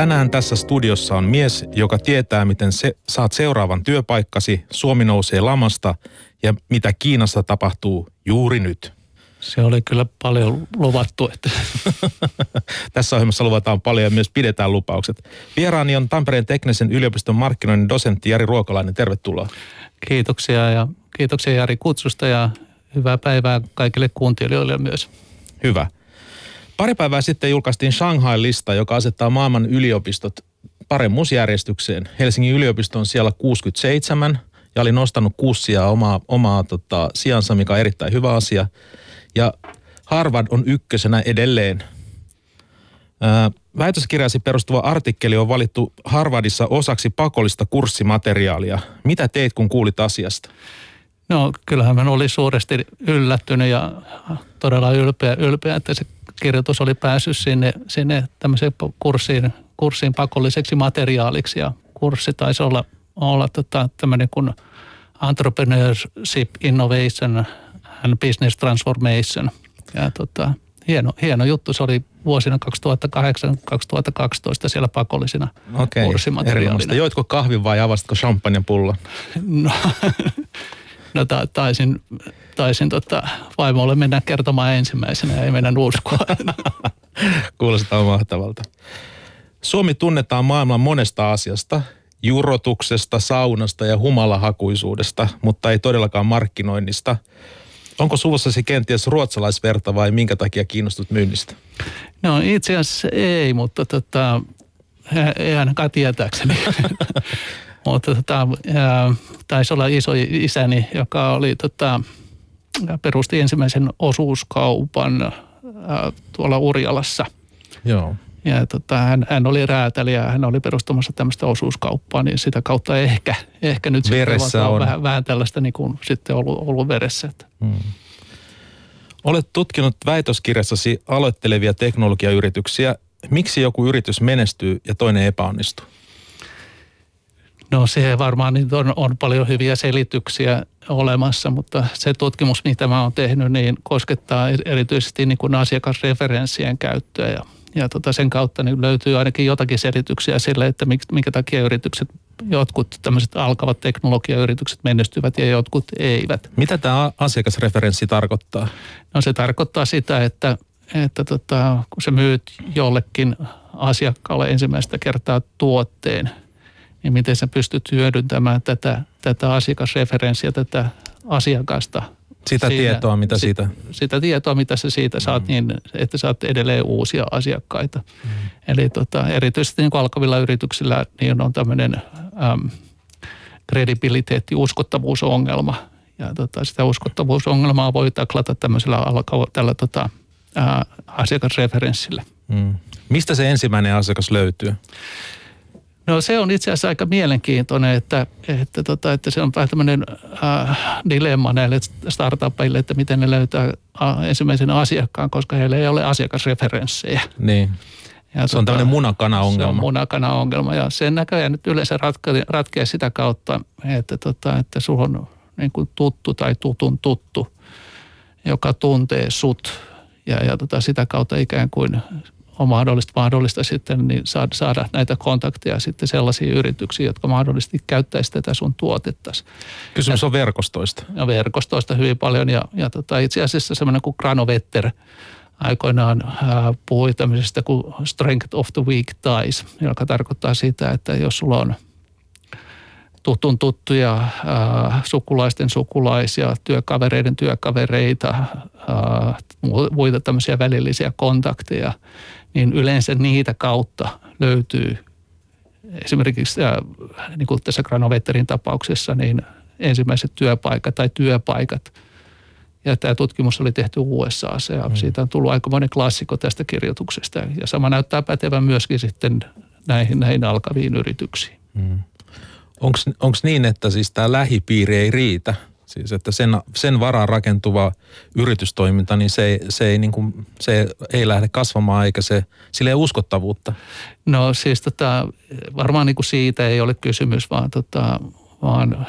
Tänään tässä studiossa on mies, joka tietää, miten se, saat seuraavan työpaikkasi, Suomi nousee lamasta ja mitä Kiinassa tapahtuu juuri nyt. Se oli kyllä paljon luvattu. Että. Tässä ohjelmassa luvataan paljon ja myös pidetään lupaukset. Vieraani on Tampereen teknisen yliopiston markkinoinnin dosentti Jari Ruokalainen. Tervetuloa. Kiitoksia ja kiitoksia Jari kutsusta ja hyvää päivää kaikille kuuntelijoille myös. Hyvä. Pari päivää sitten julkaistiin Shanghai-lista, joka asettaa maailman yliopistot paremmuusjärjestykseen. Helsingin yliopisto on siellä 67 ja oli nostanut kuussia omaa, omaa tota, sijansa, mikä on erittäin hyvä asia. Ja Harvard on ykkösenä edelleen. väitöskirjasi perustuva artikkeli on valittu Harvardissa osaksi pakollista kurssimateriaalia. Mitä teit, kun kuulit asiasta? No kyllähän mä olin suuresti yllättynyt ja todella ylpeä, ylpeä että se kirjoitus oli päässyt sinne, sinne tämmöiseen kurssiin, kurssiin pakolliseksi materiaaliksi ja kurssi taisi olla, olla tota, tämmöinen kuin Entrepreneurship Innovation and Business Transformation. Ja tota, hieno, hieno juttu, se oli vuosina 2008-2012 siellä pakollisena Okei, kurssimateriaalina. Joitko kahvin vai avastiko champagnepullon? No, no ta, taisin, taisin tota, vaimolle mennä kertomaan ensimmäisenä ei mennä uskoa. Kuulostaa mahtavalta. Suomi tunnetaan maailman monesta asiasta, jurotuksesta, saunasta ja humalahakuisuudesta, mutta ei todellakaan markkinoinnista. Onko suvussasi kenties ruotsalaisverta vai minkä takia kiinnostut myynnistä? No itse asiassa ei, mutta tota, ei ainakaan tietääkseni. mutta tota, taisi olla iso isäni, joka oli tota, perusti ensimmäisen osuuskaupan ää, tuolla Urjalassa. Joo. Ja tota, hän, hän oli räätäli ja hän oli perustamassa tämmöistä osuuskauppaa, niin sitä kautta ehkä, ehkä nyt veressä on. Vähän, vähän tällaista niin kuin sitten ollut, ollut veressä. Hmm. Olet tutkinut väitöskirjassasi aloittelevia teknologiayrityksiä. Miksi joku yritys menestyy ja toinen epäonnistuu? No se varmaan on, on paljon hyviä selityksiä olemassa, mutta se tutkimus, mitä mä oon tehnyt, niin koskettaa erityisesti niin kuin asiakasreferenssien käyttöä ja, ja tota sen kautta niin löytyy ainakin jotakin selityksiä sille, että minkä takia yritykset, jotkut tämmöiset alkavat teknologiayritykset menestyvät ja jotkut eivät. Mitä tämä asiakasreferenssi tarkoittaa? No se tarkoittaa sitä, että, että tota, kun sä myyt jollekin asiakkaalle ensimmäistä kertaa tuotteen – niin miten sä pystyt hyödyntämään tätä, tätä asiakasreferenssiä, tätä asiakasta. Sitä siinä, tietoa, mitä sit, siitä... Sitä tietoa, mitä sä siitä mm. saat, niin että saat edelleen uusia asiakkaita. Mm. Eli tota, erityisesti niin alkavilla yrityksillä niin on tämmöinen äm, kredibiliteetti, uskottavuusongelma. Ja tota, sitä uskottavuusongelmaa voi taklata tämmöisellä alkava, tällä tota, ää, asiakasreferenssillä. Mm. Mistä se ensimmäinen asiakas löytyy? No se on itse asiassa aika mielenkiintoinen, että, että, tota, että se on vähän tämmöinen äh, dilemma näille startuppeille, että miten ne löytää äh, ensimmäisen asiakkaan, koska heillä ei ole asiakasreferenssejä. Niin. Ja se tota, on tämmöinen munakana-ongelma. Se on munakana-ongelma ja sen näköjään nyt yleensä ratke, ratkee sitä kautta, että, tota, että sulla on niin kuin tuttu tai tutun tuttu, joka tuntee sut ja, ja tota, sitä kautta ikään kuin on mahdollista, mahdollista sitten niin saada, saada näitä kontakteja sitten sellaisiin yrityksiin, jotka mahdollisesti käyttäisi tätä sun tuotetta. Kysymys on verkostoista. Ja verkostoista hyvin paljon ja, ja tota, itse asiassa semmoinen kuin Granovetter aikoinaan ää, puhui tämmöisestä kuin strength of the weak ties, joka tarkoittaa sitä, että jos sulla on tutun tuttuja, ää, sukulaisten sukulaisia, työkavereiden työkavereita, ää, muita tämmöisiä välillisiä kontakteja, niin yleensä niitä kautta löytyy esimerkiksi äh, niin kuin tässä Granovetterin tapauksessa, niin ensimmäiset työpaikat tai työpaikat. Ja tämä tutkimus oli tehty USAssa ja mm. siitä on tullut aikamoinen klassikko tästä kirjoituksesta. Ja sama näyttää pätevän myöskin sitten näihin, näihin alkaviin yrityksiin. Mm. Onko niin, että siis tämä lähipiiri ei riitä – Siis että sen, sen varaan rakentuva yritystoiminta, niin se, se, ei, niin kuin, se ei lähde kasvamaan eikä se, sille ei uskottavuutta. No siis tota, varmaan niin kuin siitä ei ole kysymys, vaan, tota, vaan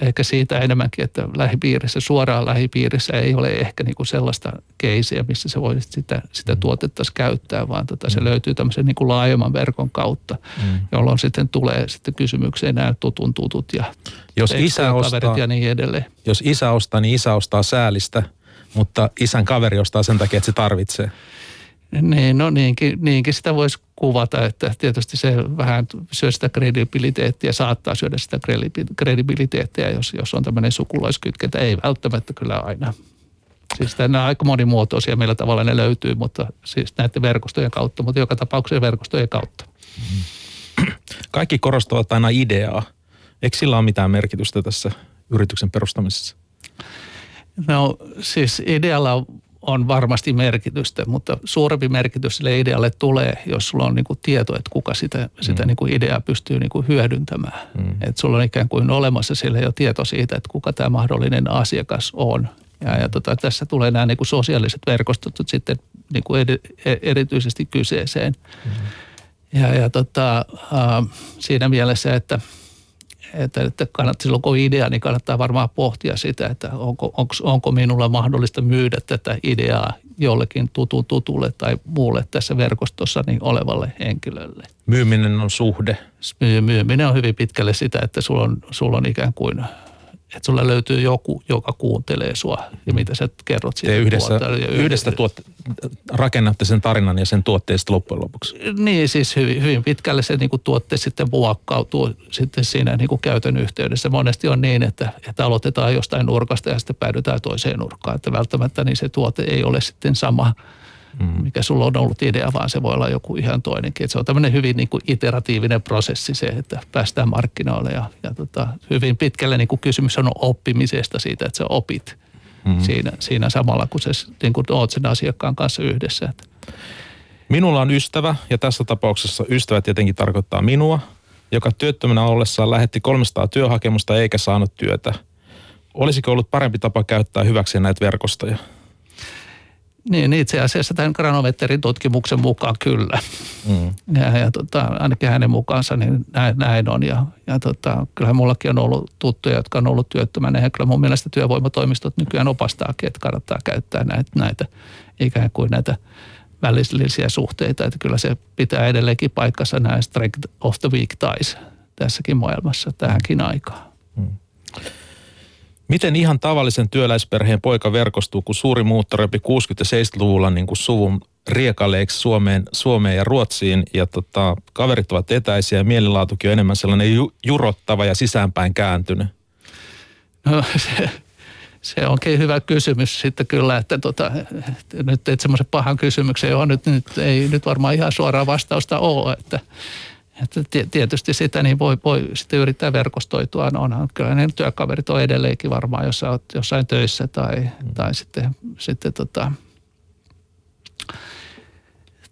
ehkä siitä enemmänkin, että lähipiirissä, suoraan lähipiirissä ei ole ehkä niin kuin sellaista keisiä, missä se voisi sitä, sitä mm. tuotetta käyttää, vaan tota, se mm. löytyy tämmöisen niin kuin laajemman verkon kautta, mm. jolloin sitten tulee sitten kysymykseen nämä tutun tutut ja jos isä ostaa, ja niin edelleen. Jos isä ostaa, niin isä ostaa säälistä, mutta isän kaveri ostaa sen takia, että se tarvitsee. Niin, no niinkin, niinkin sitä voisi kuvata, että tietysti se vähän syö sitä kredibiliteettiä, saattaa syödä sitä kredibiliteettiä, jos, jos on tämmöinen sukulaiskytkentä. Ei välttämättä kyllä aina. Siis nämä on aika monimuotoisia, millä tavalla ne löytyy, mutta siis näiden verkostojen kautta, mutta joka tapauksessa verkostojen kautta. Kaikki korostavat aina ideaa. Eikö sillä ole mitään merkitystä tässä yrityksen perustamisessa? No siis idealla on varmasti merkitystä, mutta suurempi merkitys sille idealle tulee, jos sulla on niin kuin tieto, että kuka sitä, sitä mm. niin kuin ideaa pystyy niin kuin hyödyntämään. Mm. Että sulla on ikään kuin olemassa sille jo tieto siitä, että kuka tämä mahdollinen asiakas on. Ja, ja tota, tässä tulee nämä niin kuin sosiaaliset verkostot sitten niin kuin ed, e, erityisesti kyseeseen. Mm. Ja, ja tota, äh, siinä mielessä, että – että, että kannattaa, silloin kun idea, niin kannattaa varmaan pohtia sitä, että onko, onko, onko minulla mahdollista myydä tätä ideaa jollekin tutun tutulle tai muulle tässä verkostossa niin olevalle henkilölle. Myyminen on suhde. Myyminen on hyvin pitkälle sitä, että sulla on, sulla on ikään kuin – että sulla löytyy joku, joka kuuntelee sua ja mitä sä kerrot siitä. Te yhdessä, yhdessä tuot, rakennatte sen tarinan ja sen tuotteesta loppujen lopuksi. Niin, siis hyvin, hyvin pitkälle se niin kuin tuotte sitten muokkautuu sitten siinä niin kuin käytön yhteydessä. Monesti on niin, että, että aloitetaan jostain nurkasta ja sitten päädytään toiseen nurkkaan. Että välttämättä niin se tuote ei ole sitten sama – mm. mikä sulla on ollut idea, vaan se voi olla joku ihan toinenkin. Että se on tämmöinen hyvin niin kuin iteratiivinen prosessi se, että päästään markkinoille ja, ja tota, hyvin pitkälle niin kuin kysymys on oppimisesta siitä, että sä opit mm. siinä, siinä samalla, kun sä niin kuin oot sen asiakkaan kanssa yhdessä. Minulla on ystävä ja tässä tapauksessa ystävä tietenkin tarkoittaa minua, joka työttömänä ollessaan lähetti 300 työhakemusta eikä saanut työtä. Olisiko ollut parempi tapa käyttää hyväksi näitä verkostoja? Niin, itse asiassa tämän granometterin tutkimuksen mukaan kyllä. Mm. Ja, ja tota, ainakin hänen mukaansa niin näin, näin on. Ja, ja tota, kyllähän mullakin on ollut tuttuja, jotka on ollut työttömänä. Ja kyllä mun mielestä työvoimatoimistot nykyään opastaakin, että kannattaa käyttää näitä, näitä ikään kuin näitä välillisiä suhteita. Että kyllä se pitää edelleenkin paikkansa näin strength of the week ties tässäkin maailmassa tähänkin aikaan. Mm. Miten ihan tavallisen työläisperheen poika verkostuu, kun suuri muuttorepi 60- ja 70-luvulla niin kuin suvun riekaleiksi Suomeen, Suomeen ja Ruotsiin ja tota, kaverit ovat etäisiä ja mielilaatukin on enemmän sellainen ju, jurottava ja sisäänpäin kääntynyt? No se, se onkin hyvä kysymys sitten kyllä, että tota, nyt et semmoisen pahan kysymyksen, johon nyt, nyt ei nyt varmaan ihan suoraa vastausta ole, että – että tietysti sitä niin voi, voi sitten yrittää verkostoitua. No onhan kyllä ne työkaverit on edelleenkin varmaan, jos olet jossain töissä tai, mm. tai sitten, sitten tota,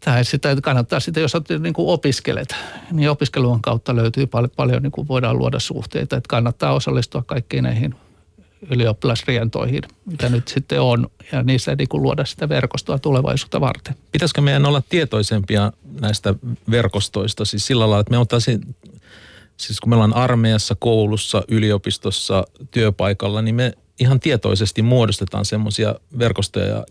tai sitä kannattaa sitten, jos niin kuin opiskelet, niin opiskelun kautta löytyy paljon, paljon niin kuin voidaan luoda suhteita. Että kannattaa osallistua kaikkiin näihin ylioppilasrientoihin, mitä nyt sitten on, ja niissä niin kuin luoda sitä verkostoa tulevaisuutta varten. Pitäisikö meidän olla tietoisempia näistä verkostoista, siis sillä lailla, että me ottaisin, siis kun me ollaan armeijassa, koulussa, yliopistossa, työpaikalla, niin me ihan tietoisesti muodostetaan semmoisia verkostoja,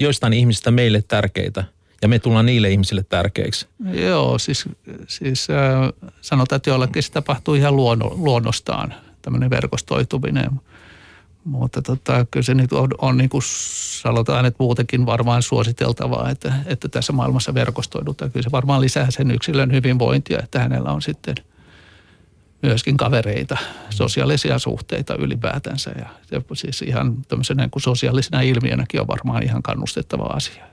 joistain ihmisistä meille tärkeitä, ja me tullaan niille ihmisille tärkeiksi. Joo, siis, siis äh, sanotaan, että joillekin se tapahtuu ihan luonno, luonnostaan, tämmöinen verkostoituminen – mutta tota, kyllä se nyt on, on niin kuin sanotaan, että muutenkin varmaan suositeltavaa, että, että tässä maailmassa verkostoidutaan. Kyllä se varmaan lisää sen yksilön hyvinvointia, että hänellä on sitten myöskin kavereita, sosiaalisia suhteita ylipäätänsä. Ja se siis ihan tämmöisenä niin kuin sosiaalisena ilmiönäkin on varmaan ihan kannustettava asia.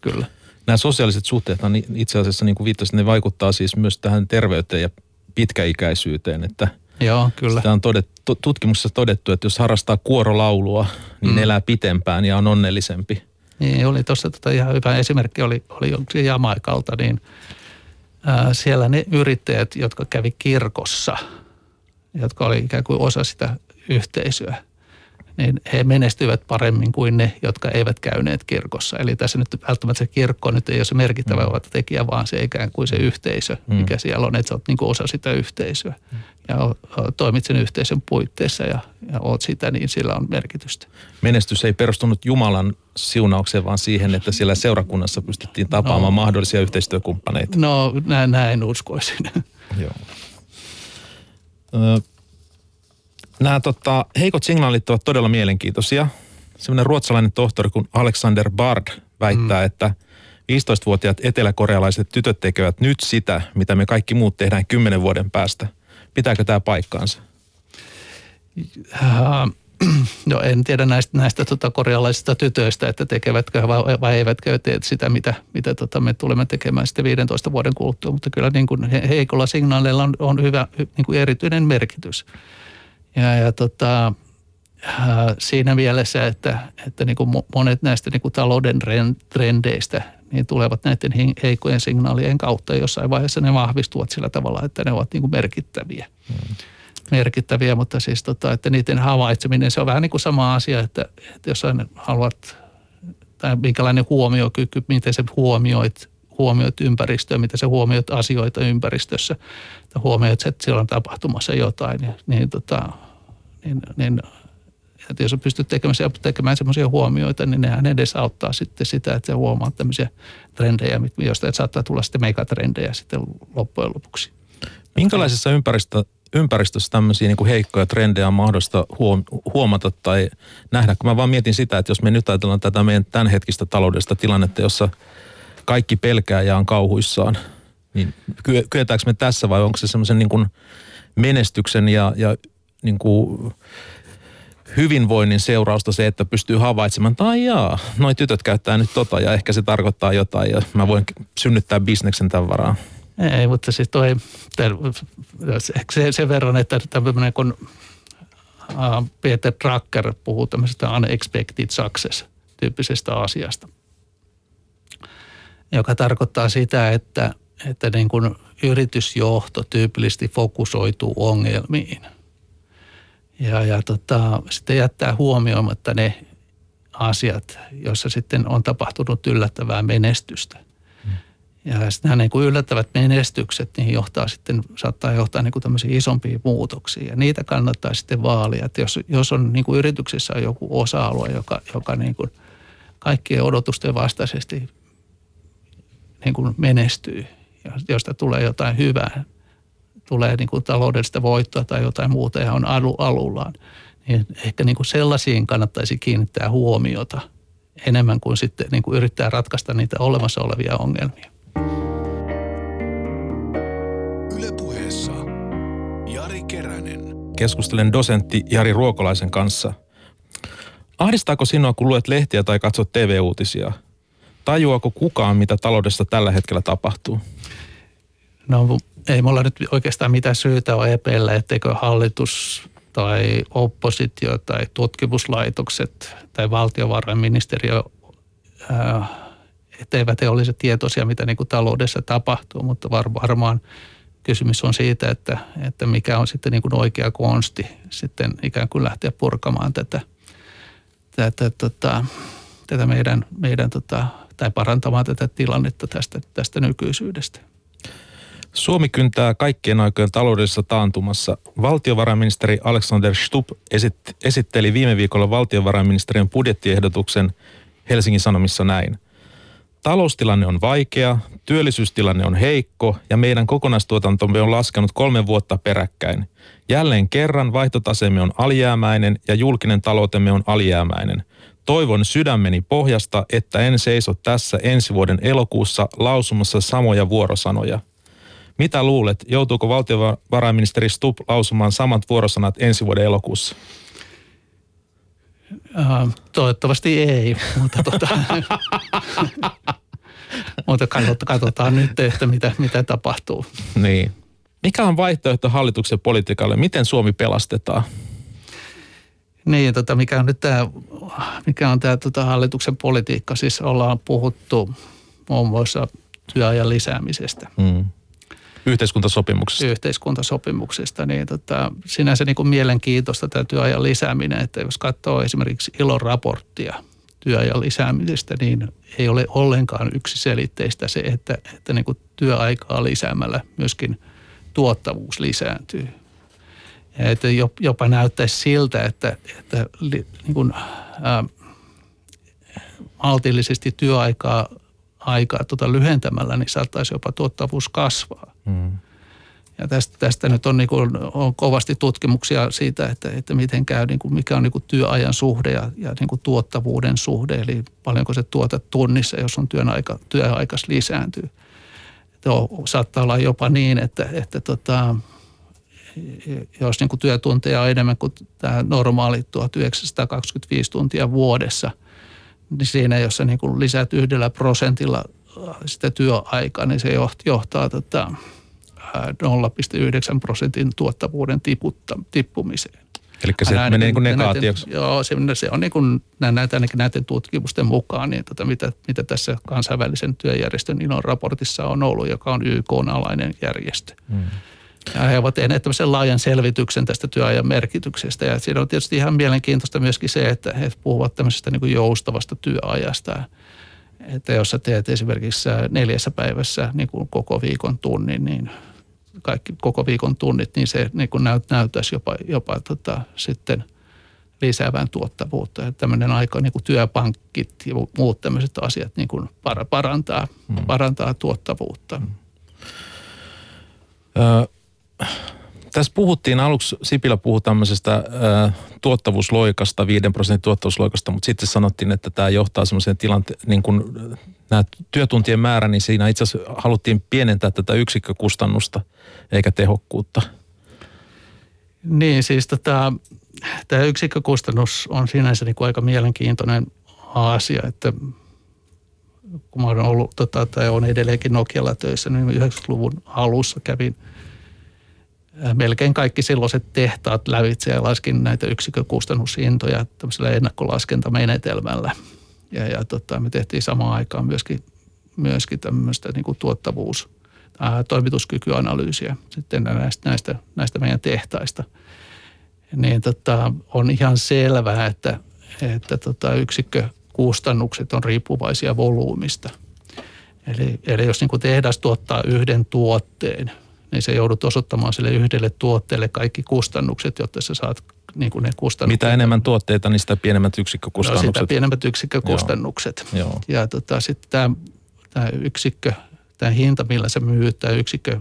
Kyllä. Nämä sosiaaliset suhteet, niin itse asiassa niin kuin viittasin, ne vaikuttaa siis myös tähän terveyteen ja pitkäikäisyyteen, että – Joo, kyllä. Sitä on todettu, tutkimuksessa todettu, että jos harrastaa kuorolaulua, niin mm. elää pitempään ja on onnellisempi. Niin, oli tuossa tota ihan hyvä esimerkki, oli, oli Jamaikalta, niin ää, siellä ne yrittäjät, jotka kävi kirkossa, jotka oli ikään kuin osa sitä yhteisöä, niin he menestyvät paremmin kuin ne, jotka eivät käyneet kirkossa. Eli tässä nyt välttämättä se kirkko nyt ei ole se merkittävä mm. tekijä, vaan se ikään kuin se yhteisö, mm. mikä siellä on, että sä oot niin osa sitä yhteisöä. Mm. Ja toimit sen yhteisön puitteissa ja, ja oot sitä, niin sillä on merkitystä. Menestys ei perustunut Jumalan siunaukseen, vaan siihen, että siellä seurakunnassa pystyttiin tapaamaan no, mahdollisia yhteistyökumppaneita. No näin, näin uskoisin. Joo. Nämä tota, heikot signaalit ovat todella mielenkiintoisia. Sellainen ruotsalainen tohtori kuin Alexander Bard väittää, mm. että 15-vuotiaat eteläkorealaiset tytöt tekevät nyt sitä, mitä me kaikki muut tehdään kymmenen vuoden päästä. Pitääkö tämä paikkaansa? No en tiedä näistä, näistä tota korealaisista tytöistä, että tekevätkö vai, vai eivätkö tee sitä, mitä, mitä tota me tulemme tekemään sitten 15 vuoden kuluttua. Mutta kyllä niin kuin heikolla signaaleilla on, on hyvä niin kuin erityinen merkitys. Ja, ja tota, äh, siinä mielessä, että, että niin kuin monet näistä niin kuin talouden trendeistä niin tulevat näiden heikkojen signaalien kautta. Jossain vaiheessa ne vahvistuvat sillä tavalla, että ne ovat niin kuin merkittäviä. Hmm. Merkittäviä, mutta siis tota, että niiden havaitseminen, se on vähän niin kuin sama asia, että, että jos haluat, tai minkälainen huomiokyky, miten se huomioit huomioit ympäristöä, miten sä huomioit asioita ympäristössä, että huomioit, että siellä on tapahtumassa jotain, niin, niin, tota, niin, niin että jos pystyt tekemään, tekemään sellaisia huomioita, niin nehän auttaa sitten sitä, että sä huomaat tämmöisiä trendejä, joista saattaa tulla sitten megatrendejä sitten loppujen lopuksi. Minkälaisessa ympäristö, ympäristössä tämmöisiä niin kuin heikkoja trendejä on mahdollista huomata tai nähdä? Kun mä vaan mietin sitä, että jos me nyt ajatellaan tätä meidän tämänhetkistä taloudellista tilannetta, jossa – kaikki pelkää ja on kauhuissaan. Niin kyetäänkö me tässä vai onko se semmoisen niin kuin menestyksen ja, ja niin kuin hyvinvoinnin seurausta se, että pystyy havaitsemaan, tai jaa, noi tytöt käyttää nyt tota ja ehkä se tarkoittaa jotain ja mä voin synnyttää bisneksen tämän varaan. Ei, mutta siis toi, se, sen verran, että tämmöinen kun Peter Drucker puhuu tämmöisestä unexpected success tyyppisestä asiasta – joka tarkoittaa sitä, että, että niin kuin yritysjohto tyypillisesti fokusoituu ongelmiin. Ja, ja tota, sitten jättää huomioimatta ne asiat, joissa sitten on tapahtunut yllättävää menestystä. Mm. Ja sitten nämä niin kuin yllättävät menestykset niin johtaa sitten, saattaa johtaa niin kuin tämmöisiin isompiin muutoksiin. Ja niitä kannattaa sitten vaalia. Että jos, jos on niin kuin yrityksessä on joku osa-alue, joka, joka niin kuin kaikkien odotusten vastaisesti niin kuin menestyy ja josta tulee jotain hyvää, tulee niin kuin taloudellista voittoa tai jotain muuta ja on alu, alullaan, niin ehkä niin kuin sellaisiin kannattaisi kiinnittää huomiota enemmän kuin sitten niin kuin yrittää ratkaista niitä olemassa olevia ongelmia. Ylepuheessa Jari Keränen. Keskustelen dosentti Jari Ruokolaisen kanssa. Ahdistaako sinua, kun luet lehtiä tai katsot TV-uutisia – tajuako kukaan, mitä taloudessa tällä hetkellä tapahtuu? No ei mulla nyt oikeastaan mitään syytä ole epäillä, etteikö hallitus tai oppositio tai tutkimuslaitokset tai valtiovarainministeriö, ää, etteivät he olisi tietoisia, mitä niin kuin taloudessa tapahtuu, mutta var, varmaan kysymys on siitä, että, että mikä on sitten niin kuin oikea konsti sitten ikään kuin lähteä purkamaan tätä, tätä, tätä, tätä meidän, meidän tota, tai parantamaan tätä tilannetta tästä, tästä nykyisyydestä. Suomi kyntää kaikkien aikojen taloudellisessa taantumassa. Valtiovarainministeri Alexander Stubb esitteli viime viikolla valtiovarainministeriön budjettiehdotuksen Helsingin Sanomissa näin. Taloustilanne on vaikea, työllisyystilanne on heikko ja meidän kokonaistuotantomme on laskenut kolme vuotta peräkkäin. Jälleen kerran vaihtotaseemme on alijäämäinen ja julkinen taloutemme on alijäämäinen. Toivon sydämeni pohjasta, että en seiso tässä ensi vuoden elokuussa lausumassa samoja vuorosanoja. Mitä luulet, joutuuko valtiovarainministeri Stubb lausumaan samat vuorosanat ensi vuoden elokuussa? Uh, toivottavasti ei, mutta, tota, mutta katsotaan, katsotaan nyt, että mitä, mitä tapahtuu. Niin. Mikä on vaihtoehto hallituksen politiikalle? Miten Suomi pelastetaan? Niin, tota, mikä on nyt tämä, mikä on tämä tota, hallituksen politiikka? Siis ollaan puhuttu muun muassa työajan lisäämisestä. Mm. Yhteiskuntasopimuksesta. Yhteiskuntasopimuksesta, niin tota, sinänsä niin kuin mielenkiintoista tämä työajan lisääminen, että jos katsoo esimerkiksi ilon raporttia työajan lisäämisestä, niin ei ole ollenkaan yksiselitteistä se, että, että niin kuin työaikaa lisäämällä myöskin tuottavuus lisääntyy. Ja että jopa näyttäisi siltä, että, että niin kuin, ää, maltillisesti työaikaa aikaa tuota lyhentämällä, niin saattaisi jopa tuottavuus kasvaa. Mm. Ja tästä, tästä nyt on, niin kuin, on kovasti tutkimuksia siitä, että, että miten käy, niin kuin, mikä on niin kuin työajan suhde ja, ja niin kuin tuottavuuden suhde, eli paljonko se tuotat tunnissa, jos on työn aika, työaikas lisääntyy. On, saattaa olla jopa niin, että, että tota, jos niin kuin työtunteja on enemmän kuin tämä normaali 1925 tuntia vuodessa – niin siinä, jos sä niin kuin lisät yhdellä prosentilla äh, sitä työaikaa, niin se johtaa tota 0,9 prosentin tuottavuuden tiputta, tippumiseen. Eli se näin, menee niin kuin negatiiviksi. Joo, se, se on niin kuin näitä, näiden tutkimusten mukaan, niin tota, mitä, mitä tässä kansainvälisen työjärjestön INON raportissa on ollut, joka on YK-alainen järjestö. Hmm. Ja he ovat tehneet tämmöisen laajan selvityksen tästä työajan merkityksestä. Ja siinä on tietysti ihan mielenkiintoista myöskin se, että he puhuvat tämmöisestä niin kuin joustavasta työajasta. Että jos sä teet esimerkiksi neljässä päivässä niin kuin koko viikon tunnin, niin kaikki koko viikon tunnit, niin se niin kuin näyt, näyttäisi jopa, jopa tota, sitten lisäävän tuottavuutta. Ja tämmöinen aika niin kuin työpankkit ja muut tämmöiset asiat niin kuin parantaa, mm. parantaa tuottavuutta. Mm. Ö, tässä puhuttiin aluksi, Sipilä puhui tämmöisestä ä, tuottavuusloikasta, 5 prosentin tuottavuusloikasta, mutta sitten sanottiin, että tämä johtaa semmoiseen tilanteeseen, niin kuin nämä työtuntien määrä, niin siinä itse asiassa haluttiin pienentää tätä yksikkökustannusta eikä tehokkuutta. Niin, siis tota, tämä yksikkökustannus on sinänsä niin kuin aika mielenkiintoinen asia, että kun olen ollut, tota, tai on edelleenkin Nokialla töissä, niin 90-luvun alussa kävin – melkein kaikki silloiset tehtaat lävitse ja laskin näitä yksikkökustannushintoja tämmöisellä ennakkolaskentammenetelmällä. Ja, ja tota, me tehtiin samaan aikaan myöskin, myöskin tämmöistä niin kuin tuottavuus, ää, toimituskykyanalyysiä sitten näistä, näistä, näistä meidän tehtaista. Niin tota, on ihan selvää, että, että tota, yksikkökustannukset on riippuvaisia volyymista. Eli, eli jos niin kuin tehdas tuottaa yhden tuotteen – niin se joudut osoittamaan sille yhdelle tuotteelle kaikki kustannukset, jotta sä saat niin kuin ne kustannukset. Mitä enemmän tuotteita, niin sitä pienemmät yksikkökustannukset. No, sitä pienemmät yksikkökustannukset. Joo. Joo. Ja tota, sitten tämä, tämä yksikkö, tämä hinta, millä se myy, tämä yksikkö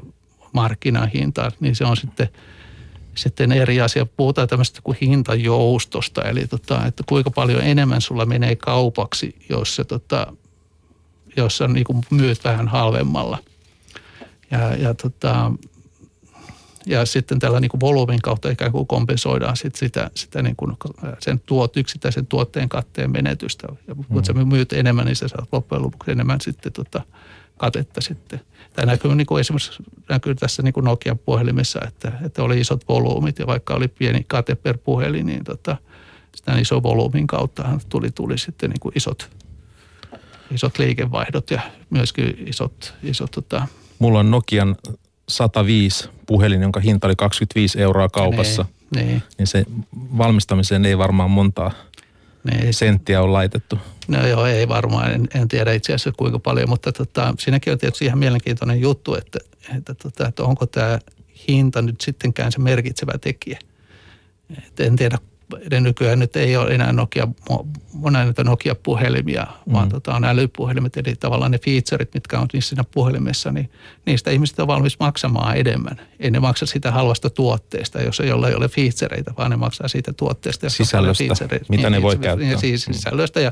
markkinahinta, niin se on sitten, sitten eri asia. Puhutaan tämmöistä kuin hintajoustosta, eli tota, että kuinka paljon enemmän sulla menee kaupaksi, jos, se, tota, jos sä niin myyt vähän halvemmalla – ja, ja, tota, ja sitten tällä niin kuin volyymin kautta ikään kuin kompensoidaan sit sitä, sitä niin kuin sen tuot, yksittäisen tuotteen katteen menetystä. Ja kun mm. sä myyt enemmän, niin sä saat loppujen lopuksi enemmän sitten tota katetta sitten. Tämä näkyy niin kuin esimerkiksi näkyy tässä niin kuin Nokian puhelimessa, että, että oli isot volyymit ja vaikka oli pieni kate per puhelin, niin tota, sitä iso volyymin kautta tuli, tuli sitten niin kuin isot, isot liikevaihdot ja myöskin isot, isot tota, Mulla on Nokian 105 puhelin, jonka hinta oli 25 euroa kaupassa. Niin, niin. niin se valmistamiseen ei varmaan montaa niin. senttiä ole laitettu. No joo, ei varmaan. En, en tiedä itse asiassa kuinka paljon, mutta tota, siinäkin on tietysti ihan mielenkiintoinen juttu, että, että, tota, että onko tämä hinta nyt sittenkään se merkitsevä tekijä. Et en tiedä ne nykyään nyt ei ole enää Nokia, näitä Nokia-puhelimia, mm. vaan tota on älypuhelimet, eli tavallaan ne featureit, mitkä on niissä siinä puhelimessa, niin niistä ihmiset on valmis maksamaan enemmän. Ei ne maksa sitä halvasta tuotteesta, jos ei ole, ei ole featureita, vaan ne maksaa siitä tuotteesta. Sisällöstä, mitä niin, ne voi käyttää. Niin, siis mm. sisällöstä ja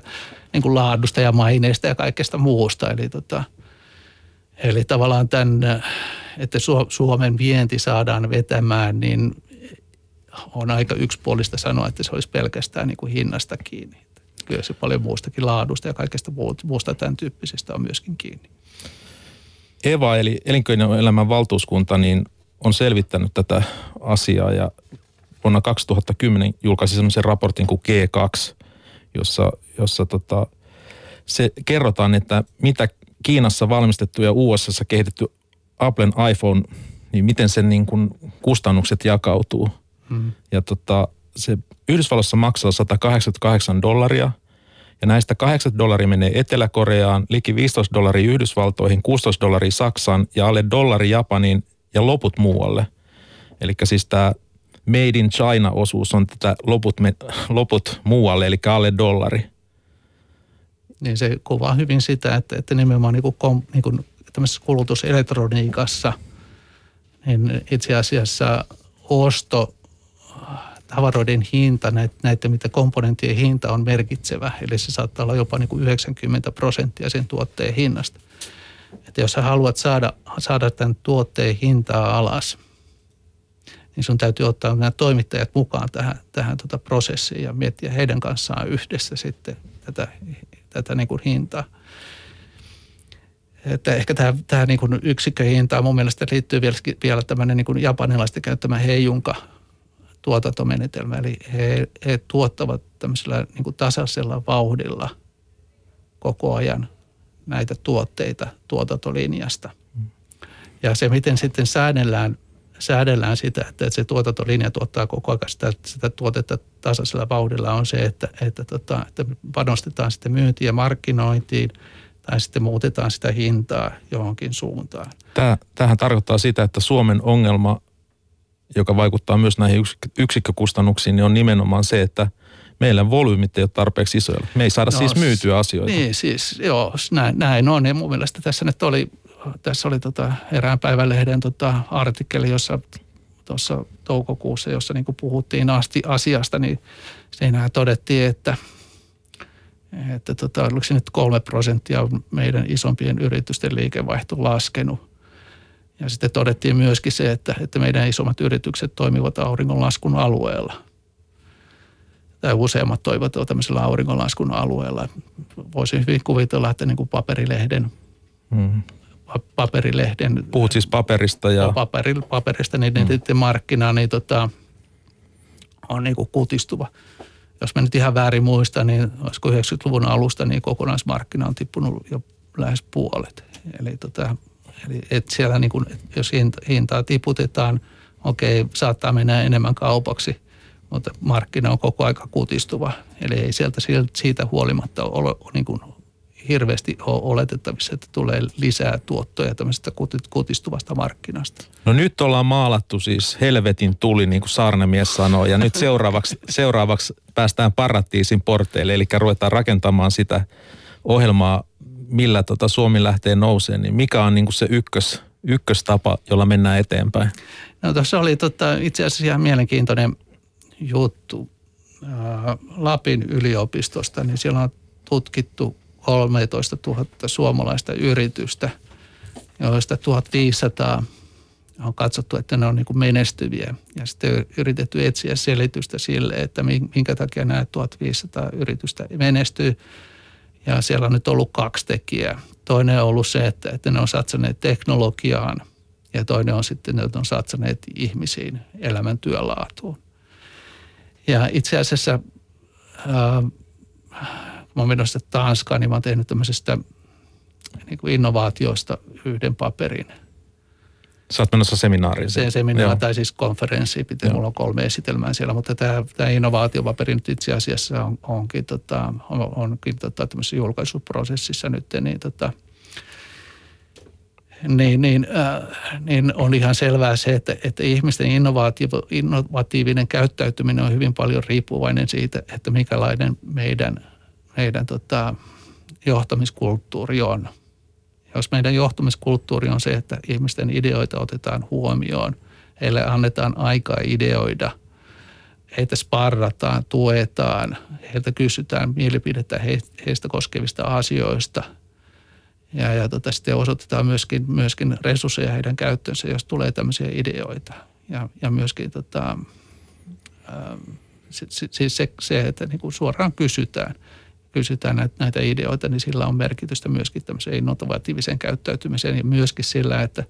niin kuin laadusta ja maineista ja kaikesta muusta. Eli, tota, eli tavallaan tämän, että Suomen vienti saadaan vetämään, niin on aika yksipuolista sanoa, että se olisi pelkästään niin kuin hinnasta kiinni. Kyllä se paljon muustakin laadusta ja kaikesta muusta tämän tyyppisestä on myöskin kiinni. Eva eli elinkeinoelämän valtuuskunta niin on selvittänyt tätä asiaa ja vuonna 2010 julkaisi sellaisen raportin kuin G2, jossa, jossa tota, se kerrotaan, että mitä Kiinassa valmistettu ja USAssa kehitetty Applen iPhone, niin miten sen niin kuin kustannukset jakautuu. Ja tota, se Yhdysvalloissa maksaa 188 dollaria ja näistä 8 dollaria menee Etelä-Koreaan, liki 15 dollaria Yhdysvaltoihin, 16 dollaria Saksaan ja alle dollari Japaniin ja loput muualle. Eli siis tämä Made in China-osuus on tätä loput, me, loput muualle, eli alle dollari. Niin se kuvaa hyvin sitä, että, että nimenomaan niin kuin, niin kuin tämmöisessä kulutuselektroniikassa, niin itse asiassa osto tavaroiden hinta, näiden mitä komponenttien hinta on merkitsevä. Eli se saattaa olla jopa niin kuin 90 prosenttia sen tuotteen hinnasta. Että jos sä haluat saada, saada tämän tuotteen hintaa alas, niin sun täytyy ottaa nämä toimittajat mukaan tähän, tähän tota prosessiin ja miettiä heidän kanssaan yhdessä sitten tätä, tätä niin kuin hintaa. Että ehkä tämä, tämä niin kuin yksikköhinta mun mielestä liittyy vielä, vielä tämmöinen niin kuin japanilaisten käyttämä heijunka tuotantomenetelmä. Eli he, he tuottavat tämmöisellä niin kuin tasaisella vauhdilla koko ajan näitä tuotteita tuotantolinjasta. Ja se, miten sitten säädellään, säädellään sitä, että se tuotantolinja tuottaa koko ajan sitä, sitä tuotetta tasaisella vauhdilla, on se, että, että, tota, että panostetaan sitten myyntiin ja markkinointiin tai sitten muutetaan sitä hintaa johonkin suuntaan. Tämä, tämähän tarkoittaa sitä, että Suomen ongelma joka vaikuttaa myös näihin yksikkökustannuksiin, niin on nimenomaan se, että meillä volyymit ei ole tarpeeksi isoja. Me ei saada no, siis myytyä asioita. Niin, siis joo, näin, näin on. Ja mun mielestä tässä nyt oli, tässä oli tota erään päivälehden tota artikkeli, jossa tuossa toukokuussa, jossa niin puhuttiin asti asiasta, niin siinä todettiin, että, että tota, oliko se nyt kolme prosenttia meidän isompien yritysten liikevaihto laskenut ja sitten todettiin myöskin se, että, että meidän isommat yritykset toimivat auringonlaskun alueella. Tai useammat toivat tämmöisellä auringonlaskun alueella. Voisin hyvin kuvitella, että niin kuin paperilehden hmm paperilehden. Puhut siis paperista ja... Paperi, paperista, niin hmm. markkina niin tota, on niin kuin kutistuva. Jos mä nyt ihan väärin muistan, niin olisiko 90-luvun alusta, niin kokonaismarkkina on tippunut jo lähes puolet. Eli tota, Eli että siellä niin kuin, jos hintaa tiputetaan, okei, saattaa mennä enemmän kaupaksi, mutta markkina on koko aika kutistuva. Eli ei sieltä siitä huolimatta ole niin kuin hirveästi ole oletettavissa, että tulee lisää tuottoja tämmöisestä kutistuvasta markkinasta. No nyt ollaan maalattu siis helvetin tuli, niin kuin Saarnemies sanoo, ja nyt seuraavaksi, seuraavaksi päästään paratiisin porteille, eli ruvetaan rakentamaan sitä ohjelmaa millä tota Suomi lähtee nouseen, niin mikä on niin kuin se ykkös, ykköstapa, jolla mennään eteenpäin? No tuossa oli tota, itse asiassa ihan mielenkiintoinen juttu ää, Lapin yliopistosta, niin siellä on tutkittu 13 000 suomalaista yritystä, joista 1500 on katsottu, että ne on niin menestyviä. Ja sitten yritetty etsiä selitystä sille, että minkä takia nämä 1500 yritystä menestyy. Ja siellä on nyt ollut kaksi tekijää. Toinen on ollut se, että, että ne on satsaneet teknologiaan ja toinen on sitten, että ne on satsaneet ihmisiin, elämän työlaatuun. Ja itse asiassa, ää, mä oon menossa Tanskaan, niin mä oon tehnyt tämmöisestä niin kuin innovaatioista yhden paperin – Sä oot menossa seminaariin. Se seminaari tai siis konferenssi, pitää, mulla on kolme esitelmää siellä, mutta tämä, tämä innovaatiopaperi nyt itse asiassa on, onkin, tota, on, onkin tota, tämmöisessä julkaisuprosessissa nyt, niin, tota, niin, niin, äh, niin on ihan selvää se, että, että ihmisten innovatiivinen käyttäytyminen on hyvin paljon riippuvainen siitä, että mikälainen meidän, meidän tota, johtamiskulttuuri on – jos meidän johtumiskulttuuri on se, että ihmisten ideoita otetaan huomioon, heille annetaan aikaa ideoida, heitä sparrataan, tuetaan, heiltä kysytään mielipidettä heistä koskevista asioista ja, ja tota, sitten osoitetaan myöskin, myöskin resursseja heidän käyttöönsä, jos tulee tämmöisiä ideoita. Ja, ja myöskin tota, siis se, se, että niin kuin suoraan kysytään – kysytään näitä, näitä ideoita, niin sillä on merkitystä myöskin tämmöiseen innovatiiviseen käyttäytymiseen ja myöskin sillä, että,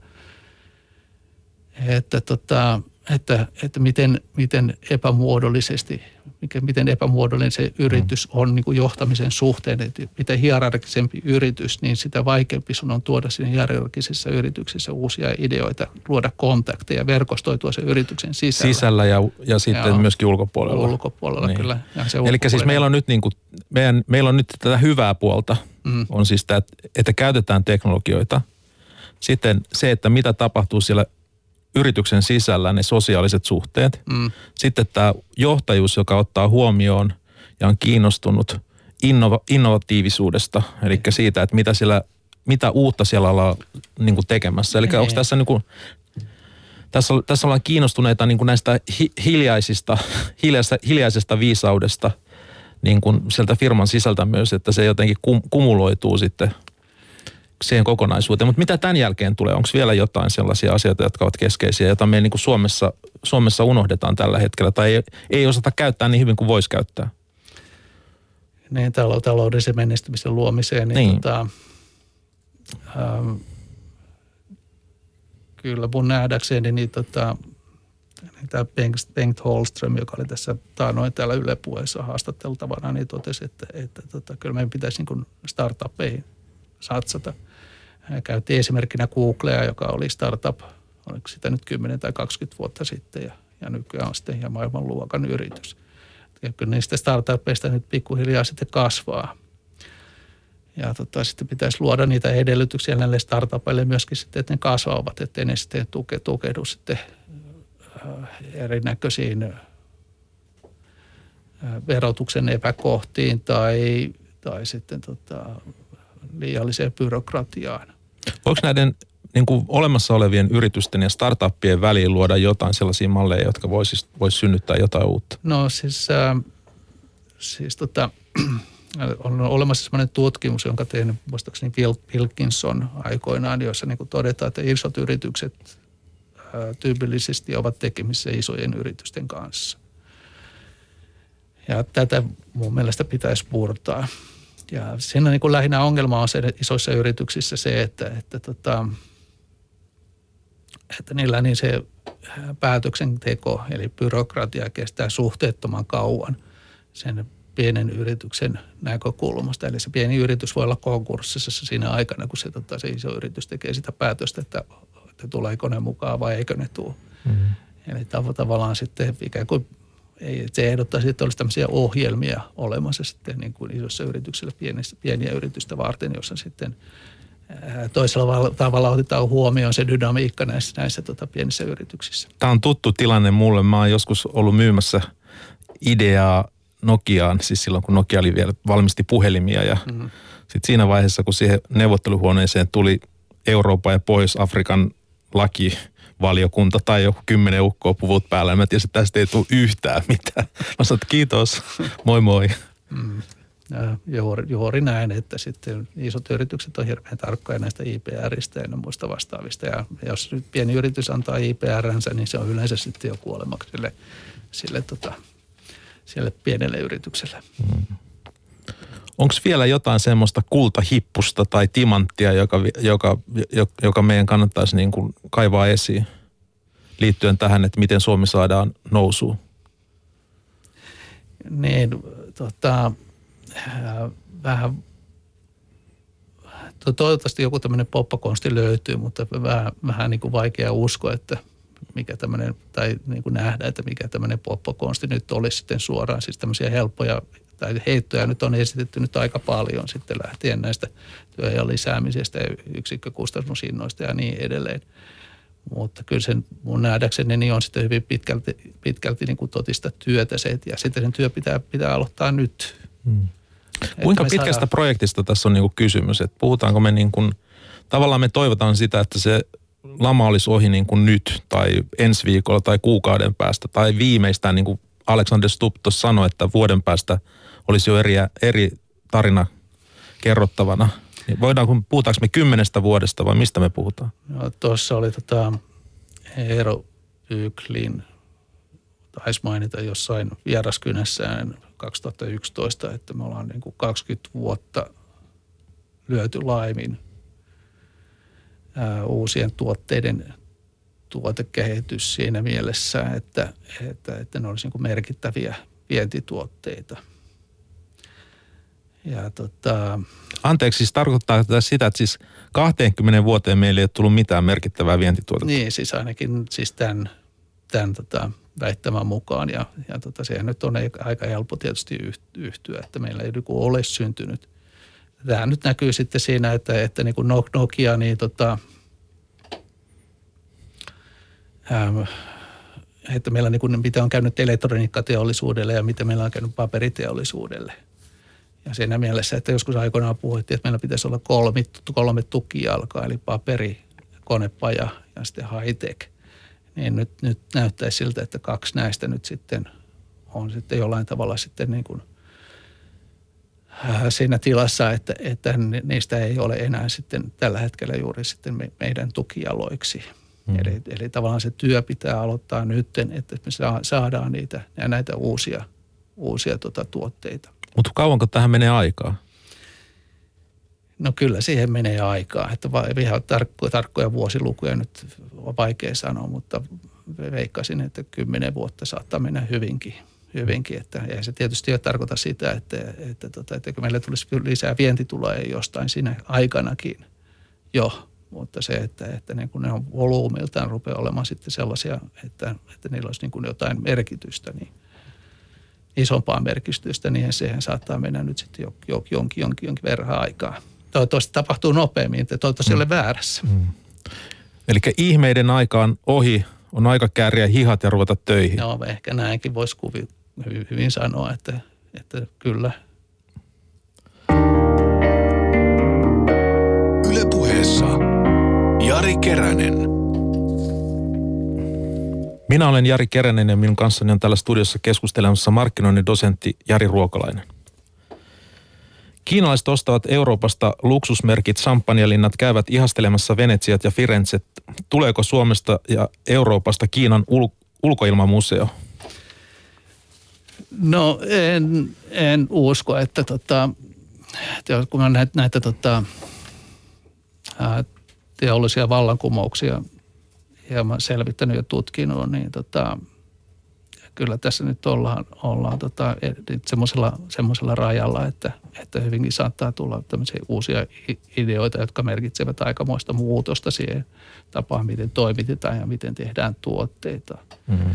että, tota, että, että miten, miten epämuodollisesti mikä, miten epämuodollinen se yritys on niin kuin johtamisen suhteen. Että mitä hierarkisempi yritys, niin sitä vaikeampi sun on tuoda sinne hierarkisissa yrityksissä uusia ideoita, luoda kontakteja, verkostoitua sen yrityksen sisällä. Sisällä ja, ja sitten Joo. myöskin ulkopuolella. Ulkopuolella, niin. kyllä. Eli siis meillä on nyt, niin kuin, meidän, meillä on nyt tätä hyvää puolta, mm. on siis tämä, että käytetään teknologioita. Sitten se, että mitä tapahtuu siellä yrityksen sisällä ne sosiaaliset suhteet. Mm. Sitten tämä johtajuus, joka ottaa huomioon ja on kiinnostunut innova, innovatiivisuudesta, eli siitä, että mitä, siellä, mitä uutta siellä ollaan niin kuin tekemässä. Eli onko tässä niin kuin, tässä, tässä ollaan kiinnostuneita niin kuin näistä hi, hiljaisista, hiljaisesta, hiljaisesta viisaudesta niin kuin sieltä firman sisältä myös, että se jotenkin kum, kumuloituu sitten – siihen kokonaisuuteen. Mutta mitä tämän jälkeen tulee? Onko vielä jotain sellaisia asioita, jotka ovat keskeisiä, joita me niin kuin Suomessa, Suomessa unohdetaan tällä hetkellä tai ei, ei osata käyttää niin hyvin kuin voisi käyttää? Niin, taloudellisen menestymisen luomiseen. Niin, niin. Tota, ähm, kyllä mun nähdäkseni niin tota, niin tämä Bengt, Bengt Holström, joka oli tässä taanoin täällä Yle Puheessa haastatteltavana, niin totesi, että, että tota, kyllä meidän pitäisi niin startupeihin satsata – käytti esimerkkinä Googlea, joka oli startup, oliko sitä nyt 10 tai 20 vuotta sitten ja, ja nykyään on sitten ihan maailmanluokan yritys. Ja kyllä niistä startupeista nyt pikkuhiljaa sitten kasvaa. Ja tota, sitten pitäisi luoda niitä edellytyksiä näille startupeille myöskin sitten, että ne kasvavat, ettei ne sitten tuke, tukehdu sitten äh, erinäköisiin äh, verotuksen epäkohtiin tai, tai sitten tota, liialliseen byrokratiaan. Voiko näiden niin kuin olemassa olevien yritysten ja startuppien väliin luoda jotain sellaisia malleja, jotka voisi vois synnyttää jotain uutta? No siis, äh, siis tota, on olemassa sellainen tutkimus, jonka tein muistaakseni Wilkinson aikoinaan, jossa niin kuin todetaan, että isot yritykset äh, tyypillisesti ovat tekemisissä isojen yritysten kanssa. Ja tätä mun mielestä pitäisi purtaa. Ja siinä niin kuin lähinnä ongelma on se isoissa yrityksissä se, että, että, tota, että niillä niin se päätöksenteko eli byrokratia kestää suhteettoman kauan sen pienen yrityksen näkökulmasta. Eli se pieni yritys voi olla konkurssissa siinä aikana, kun se, tota, se iso yritys tekee sitä päätöstä, että, että tuleeko ne mukaan vai eikö ne tule. Mm-hmm. Eli tavallaan sitten ikään kuin ei, se ehdottaisi, että olisi tämmöisiä ohjelmia olemassa sitten niin kuin isossa yrityksellä pienissä, pieniä yritystä varten, jossa sitten toisella tavalla otetaan huomioon se dynamiikka näissä, näissä tota, pienissä yrityksissä. Tämä on tuttu tilanne mulle. Mä oon joskus ollut myymässä ideaa Nokiaan, siis silloin kun Nokia oli vielä valmisti puhelimia ja mm-hmm. sitten siinä vaiheessa, kun siihen neuvotteluhuoneeseen tuli Euroopan ja Pohjois-Afrikan laki valiokunta tai joku kymmenen ukkoa puvut päällä. Mä tiesin, että tästä ei tule yhtään mitään. Mä sanoin, että kiitos, moi moi. Mm. Ja juuri, juuri näin, että sitten isot yritykset on hirveän tarkkoja näistä IPRistä ja muista vastaavista. Ja jos nyt pieni yritys antaa IPRnsä, niin se on yleensä sitten jo kuolemaksi sille, sille, tota, sille pienelle yritykselle. Mm. Onko vielä jotain semmoista kultahippusta tai timanttia, joka, joka, joka meidän kannattaisi niin kuin kaivaa esiin liittyen tähän, että miten Suomi saadaan nousuun? Niin, tota, vähän toivottavasti joku tämmöinen poppakonsti löytyy, mutta vähän, vähän niin kuin vaikea uskoa, että mikä tämmöinen, tai niin kuin nähdä, että mikä tämmöinen poppakonsti nyt olisi sitten suoraan. Siis tämmöisiä helppoja tai heittoja nyt on esitetty nyt aika paljon sitten lähtien näistä työajan lisäämisestä ja yksikkökustannushinnoista ja niin edelleen. Mutta kyllä sen mun nähdäkseni niin on sitten hyvin pitkälti, pitkälti niin kuin totista työtä se, ja sitten sen työ pitää, pitää aloittaa nyt. Hmm. Kuinka pitkästä saadaan... projektista tässä on niin kuin kysymys? Että puhutaanko me niin kuin, tavallaan me toivotaan sitä, että se lama olisi ohi niin kuin nyt tai ensi viikolla tai kuukauden päästä tai viimeistään niin kuin Alexander Stubb sanoi, että vuoden päästä – olisi jo eri, eri tarina kerrottavana. Niin voidaan, puhutaanko me kymmenestä vuodesta vai mistä me puhutaan? No, tuossa oli tota Eero Yklin, taisi mainita jossain vieraskynässään 2011, että me ollaan niin kuin 20 vuotta lyöty laimin uusien tuotteiden tuotekehitys siinä mielessä, että, että, että ne olisi niin merkittäviä vientituotteita. Ja tota, Anteeksi, siis tarkoittaa tätä sitä, että siis 20 vuoteen meillä ei ole tullut mitään merkittävää vientituotetta. Niin, siis ainakin siis tämän, tämän tota, väittämän mukaan. Ja, ja tota, sehän nyt on aika helppo tietysti yhtyä, että meillä ei joku ole syntynyt. Tämä nyt näkyy sitten siinä, että, että niin kuin Nokia, niin tota, ähm, että meillä niin kuin, mitä on käynyt elektroniikkateollisuudelle ja mitä meillä on käynyt paperiteollisuudelle. Ja siinä mielessä, että joskus aikoinaan puhuttiin, että meillä pitäisi olla kolme, kolme tukijalkaa, eli paperi, konepaja ja sitten high-tech. Niin nyt, nyt näyttäisi siltä, että kaksi näistä nyt sitten on sitten jollain tavalla sitten niin kuin siinä tilassa, että, että niistä ei ole enää sitten tällä hetkellä juuri sitten meidän tukijaloiksi – Mm. Eli, eli tavallaan se työ pitää aloittaa nyt, että me saadaan niitä ja näitä uusia, uusia tota, tuotteita. Mutta kauanko tähän menee aikaa? No kyllä siihen menee aikaa. Että ihan tarkkoja, tarkkoja vuosilukuja nyt on vaikea sanoa, mutta veikkaisin, että kymmenen vuotta saattaa mennä hyvinkin. Hyvinkin. Että, ja se tietysti ei tarkoita sitä, että, että, tota, että, että meillä tulisi lisää vientituloja jostain siinä aikanakin jo mutta se, että, että niin kuin ne on volyymiltaan rupeaa olemaan sitten sellaisia, että, että niillä olisi niin kuin jotain merkitystä, niin isompaa merkitystä, niin siihen saattaa mennä nyt sitten jonkin, jonkin, jonkin, jonkin verran aikaa. Toivottavasti tapahtuu nopeammin, että toivottavasti mm. ole väärässä. Mm. Eli ihmeiden aikaan ohi, on aika kääriä hihat ja ruveta töihin. Joo, ehkä näinkin voisi kuvi, hyvin sanoa, että, että kyllä – Jari Keränen. Minä olen Jari Keränen ja minun kanssani on täällä studiossa keskustelemassa markkinoinnin dosentti Jari Ruokalainen. Kiinalaiset ostavat Euroopasta luksusmerkit, champanjalinnat, käyvät ihastelemassa Venetsiat ja Firenzet. Tuleeko Suomesta ja Euroopasta Kiinan ul- ulkoilmamuseo? No en, en usko, että tota, kun on näitä, näitä tota, teollisia vallankumouksia hieman selvittänyt ja tutkinut, niin tota, kyllä tässä nyt ollaan, ollaan tota, semmoisella, semmoisella rajalla, että, että hyvinkin saattaa tulla tämmöisiä uusia ideoita, jotka merkitsevät aikamoista muutosta siihen tapaan, miten toimitetaan ja miten tehdään tuotteita. Mm-hmm.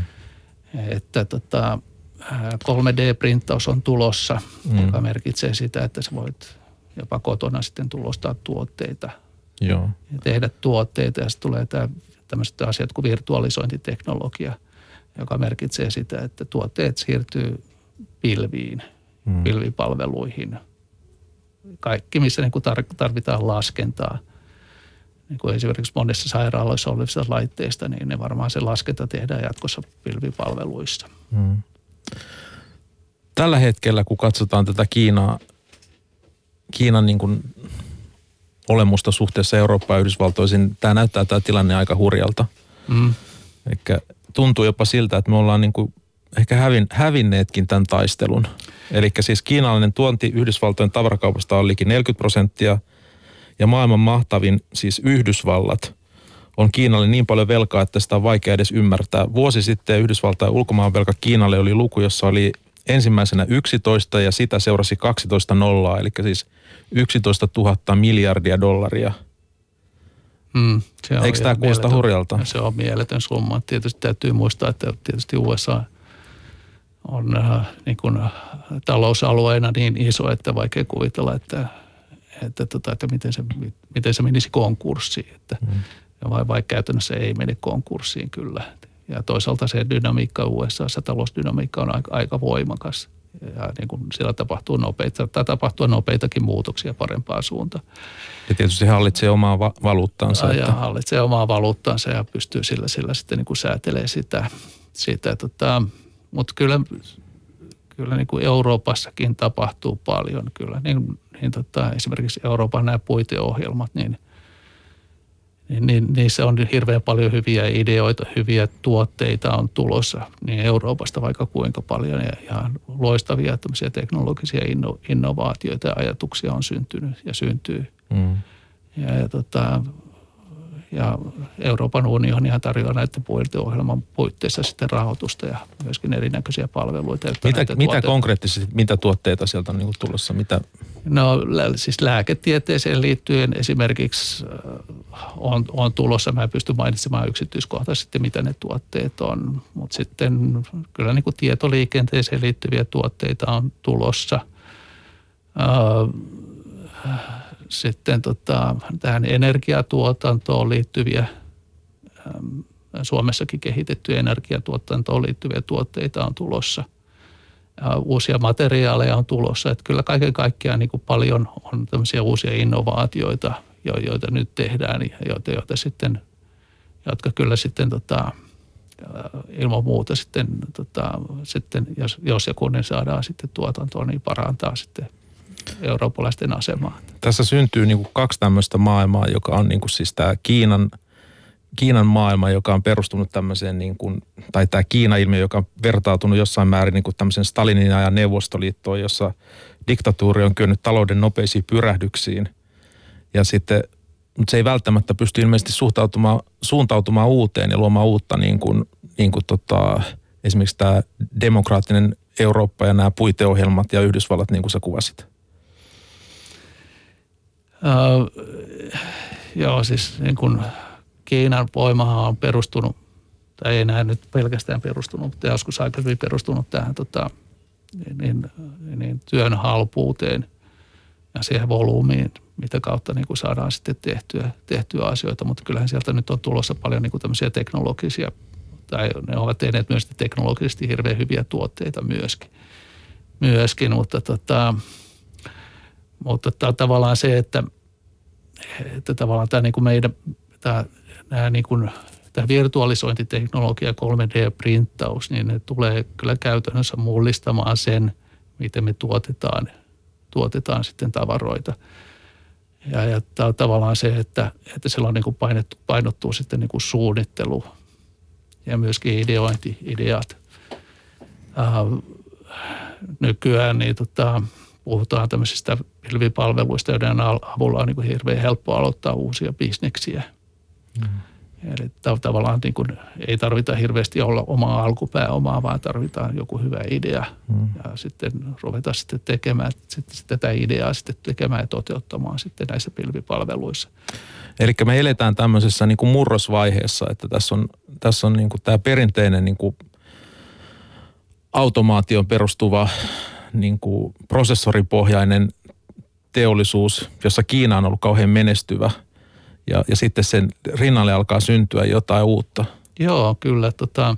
Että tota, 3D-printtaus on tulossa, mm-hmm. joka merkitsee sitä, että sä voit jopa kotona sitten tulostaa tuotteita – Joo. ja tehdä tuotteita. Ja sitten tulee tämä, tämmöiset asiat kuin virtualisointiteknologia, joka merkitsee sitä, että tuotteet siirtyy pilviin, hmm. pilvipalveluihin. Kaikki, missä niin kuin tarvitaan laskentaa. Niin kuin esimerkiksi monessa sairaaloissa olevissa laitteista, niin ne varmaan se laskenta tehdään jatkossa pilvipalveluissa. Hmm. Tällä hetkellä, kun katsotaan tätä Kiinaa, Kiinan niin kuin olemusta suhteessa Eurooppaan ja Yhdysvaltoihin. Tämä näyttää tämä tilanne aika hurjalta. Mm. Eikä tuntuu jopa siltä, että me ollaan niin kuin ehkä hävin, hävinneetkin tämän taistelun. Eli siis kiinalainen tuonti Yhdysvaltojen tavarakaupasta on liki 40 prosenttia ja maailman mahtavin, siis Yhdysvallat, on Kiinalle niin paljon velkaa, että sitä on vaikea edes ymmärtää. Vuosi sitten Yhdysvaltain ulkomaanvelka Kiinalle oli luku, jossa oli ensimmäisenä 11 ja sitä seurasi 12 nollaa, eli siis 11 000 miljardia dollaria. Mm, se on Eikö tämä kuulosta hurjalta? Se on mieletön summa. Tietysti täytyy muistaa, että tietysti USA on äh, niin kuin, äh, talousalueena niin iso, että vaikea kuvitella, että, että, tota, että miten, se, miten se menisi konkurssiin. Että, mm. Vai, vai käytännössä ei mene konkurssiin kyllä. Ja toisaalta se dynamiikka USA, talousdynamiikka on aika, aika voimakas ja niin kuin siellä tapahtuu nopeita, tai tapahtuu nopeitakin muutoksia parempaan suuntaan. Ja tietysti hallitsee omaa va- valuuttansa. Ja, että... ja hallitsee omaa valuuttansa ja pystyy sillä, sillä sitten niin kuin säätelee sitä. sitä tota, mutta kyllä, kyllä niin kuin Euroopassakin tapahtuu paljon. Kyllä niin, niin tota, esimerkiksi Euroopan nämä puiteohjelmat, niin niin, niin niissä on hirveän paljon hyviä ideoita, hyviä tuotteita on tulossa niin Euroopasta vaikka kuinka paljon ja, ja loistavia tämmöisiä teknologisia inno, innovaatioita ja ajatuksia on syntynyt ja syntyy. Mm. Ja, ja, tota, ja Euroopan unionihan tarjoaa näiden puiteohjelman puitteissa sitten rahoitusta ja myöskin erinäköisiä palveluita. Mitä, mitä konkreettisesti, mitä tuotteita sieltä on niin tulossa? Mitä? No siis lääketieteeseen liittyen esimerkiksi äh, on, on tulossa, mä en pysty mainitsemaan yksityiskohtaisesti, mitä ne tuotteet on, mutta sitten kyllä niin kuin tietoliikenteeseen liittyviä tuotteita on tulossa. Äh, sitten tota, tähän energiatuotantoon liittyviä, Suomessakin kehitettyjä energiatuotantoon liittyviä tuotteita on tulossa. Uusia materiaaleja on tulossa. Että kyllä kaiken kaikkiaan niin kuin paljon on tämmöisiä uusia innovaatioita, joita nyt tehdään ja joita, joita sitten, jotka kyllä sitten tota, ilman muuta sitten, tota, sitten jos, jos ja kun ne saadaan sitten tuotantoon, niin parantaa sitten eurooppalaisten asemaa. Tässä syntyy niin kuin kaksi tämmöistä maailmaa, joka on niin kuin siis tämä Kiinan, Kiinan maailma, joka on perustunut tämmöiseen, niin kuin, tai tämä Kiina-ilmiö, joka on vertautunut jossain määrin niin kuin tämmöisen Stalinin ajan Neuvostoliittoon, jossa diktatuuri on kyennyt talouden nopeisiin pyrähdyksiin. Ja sitten, mutta se ei välttämättä pysty ilmeisesti suhtautumaan, suuntautumaan uuteen ja luomaan uutta niin kuin, niin kuin tota, esimerkiksi tämä demokraattinen Eurooppa ja nämä puiteohjelmat ja Yhdysvallat, niin kuin sä kuvasit. Öö, joo, siis niin kuin Kiinan voimahan on perustunut, tai ei enää nyt pelkästään perustunut, mutta joskus aikaisemmin perustunut tähän tota, niin, niin työn halpuuteen ja siihen volyymiin, mitä kautta niin kuin saadaan sitten tehtyä, tehtyä asioita. Mutta kyllähän sieltä nyt on tulossa paljon niin kuin tämmöisiä teknologisia, tai ne ovat tehneet myös teknologisesti hirveän hyviä tuotteita myöskin. myöskin mutta tota, mutta tavallaan se, että, että tavallaan tämä niin kuin meidän, tämä, nämä niin kuin, tämä virtualisointiteknologia, 3D-printtaus, niin ne tulee kyllä käytännössä mullistamaan sen, miten me tuotetaan, tuotetaan sitten tavaroita. Ja, ja tämä on tavallaan se, että, että siellä on niin kuin painettu, painottuu sitten niin kuin suunnittelu ja myöskin ideointi, ideat. Uh, nykyään niin tota, puhutaan tämmöisistä pilvipalveluista, joiden avulla on niin kuin hirveän helppo aloittaa uusia bisneksiä. Mm. Eli tavallaan niin kuin ei tarvita hirveästi olla omaa alkupääomaa, vaan tarvitaan joku hyvä idea mm. ja sitten ruveta sitten tekemään sitten tätä ideaa sitten tekemään ja toteuttamaan sitten näissä pilvipalveluissa. Eli me eletään tämmöisessä niin kuin murrosvaiheessa, että tässä on, tässä on niin kuin tämä perinteinen niin kuin automaation perustuva niin kuin prosessoripohjainen teollisuus, jossa Kiina on ollut kauhean menestyvä ja, ja sitten sen rinnalle alkaa syntyä jotain uutta. Joo, kyllä. Tota,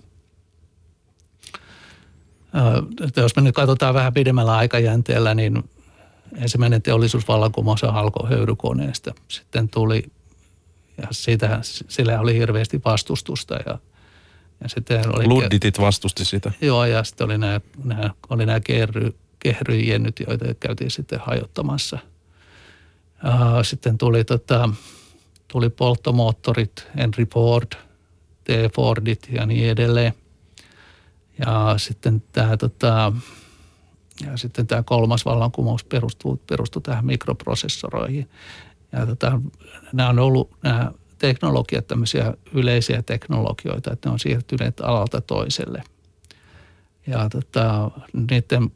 äh, jos me nyt katsotaan vähän pidemmällä aikajänteellä, niin ensimmäinen teollisuusvallankumous alkoi höyrykoneesta. Sitten tuli, ja siitä, sillä oli hirveästi vastustusta ja ja sitten oli, Ludditit vastusti sitä. Joo, ja sitten oli nämä, nämä, oli nämä kerry, kehryjennyt, joita käytiin sitten hajottamassa. Sitten tuli, tota, tuli polttomoottorit, Henry Ford, T. Fordit ja niin edelleen. Ja sitten tämä, tota, ja sitten tämä kolmas vallankumous perustuu, perustuu tähän mikroprosessoroihin. Ja tota, nämä on ollut nämä teknologiat tämmöisiä yleisiä teknologioita, että ne on siirtyneet alalta toiselle. Ja tota, niiden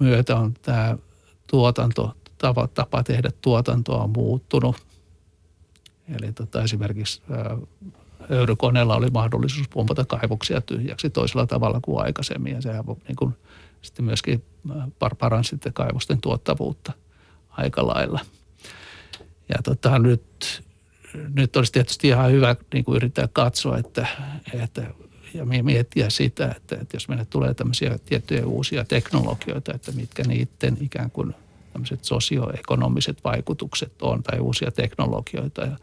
myötä on tämä tuotanto, tapa, tapa tehdä tuotantoa on muuttunut. Eli tota, esimerkiksi höyrykoneella oli mahdollisuus pumpata kaivoksia tyhjäksi toisella tavalla kuin aikaisemmin. Ja sehän niin kuin, sitten myöskin paransi sitten kaivosten tuottavuutta aika lailla. Ja tota, nyt, nyt olisi tietysti ihan hyvä niin kuin yrittää katsoa, että, että ja miettiä sitä, että, että jos meille tulee tämmöisiä tiettyjä uusia teknologioita, että mitkä niiden ikään kuin tämmöiset sosioekonomiset vaikutukset on tai uusia teknologioita ja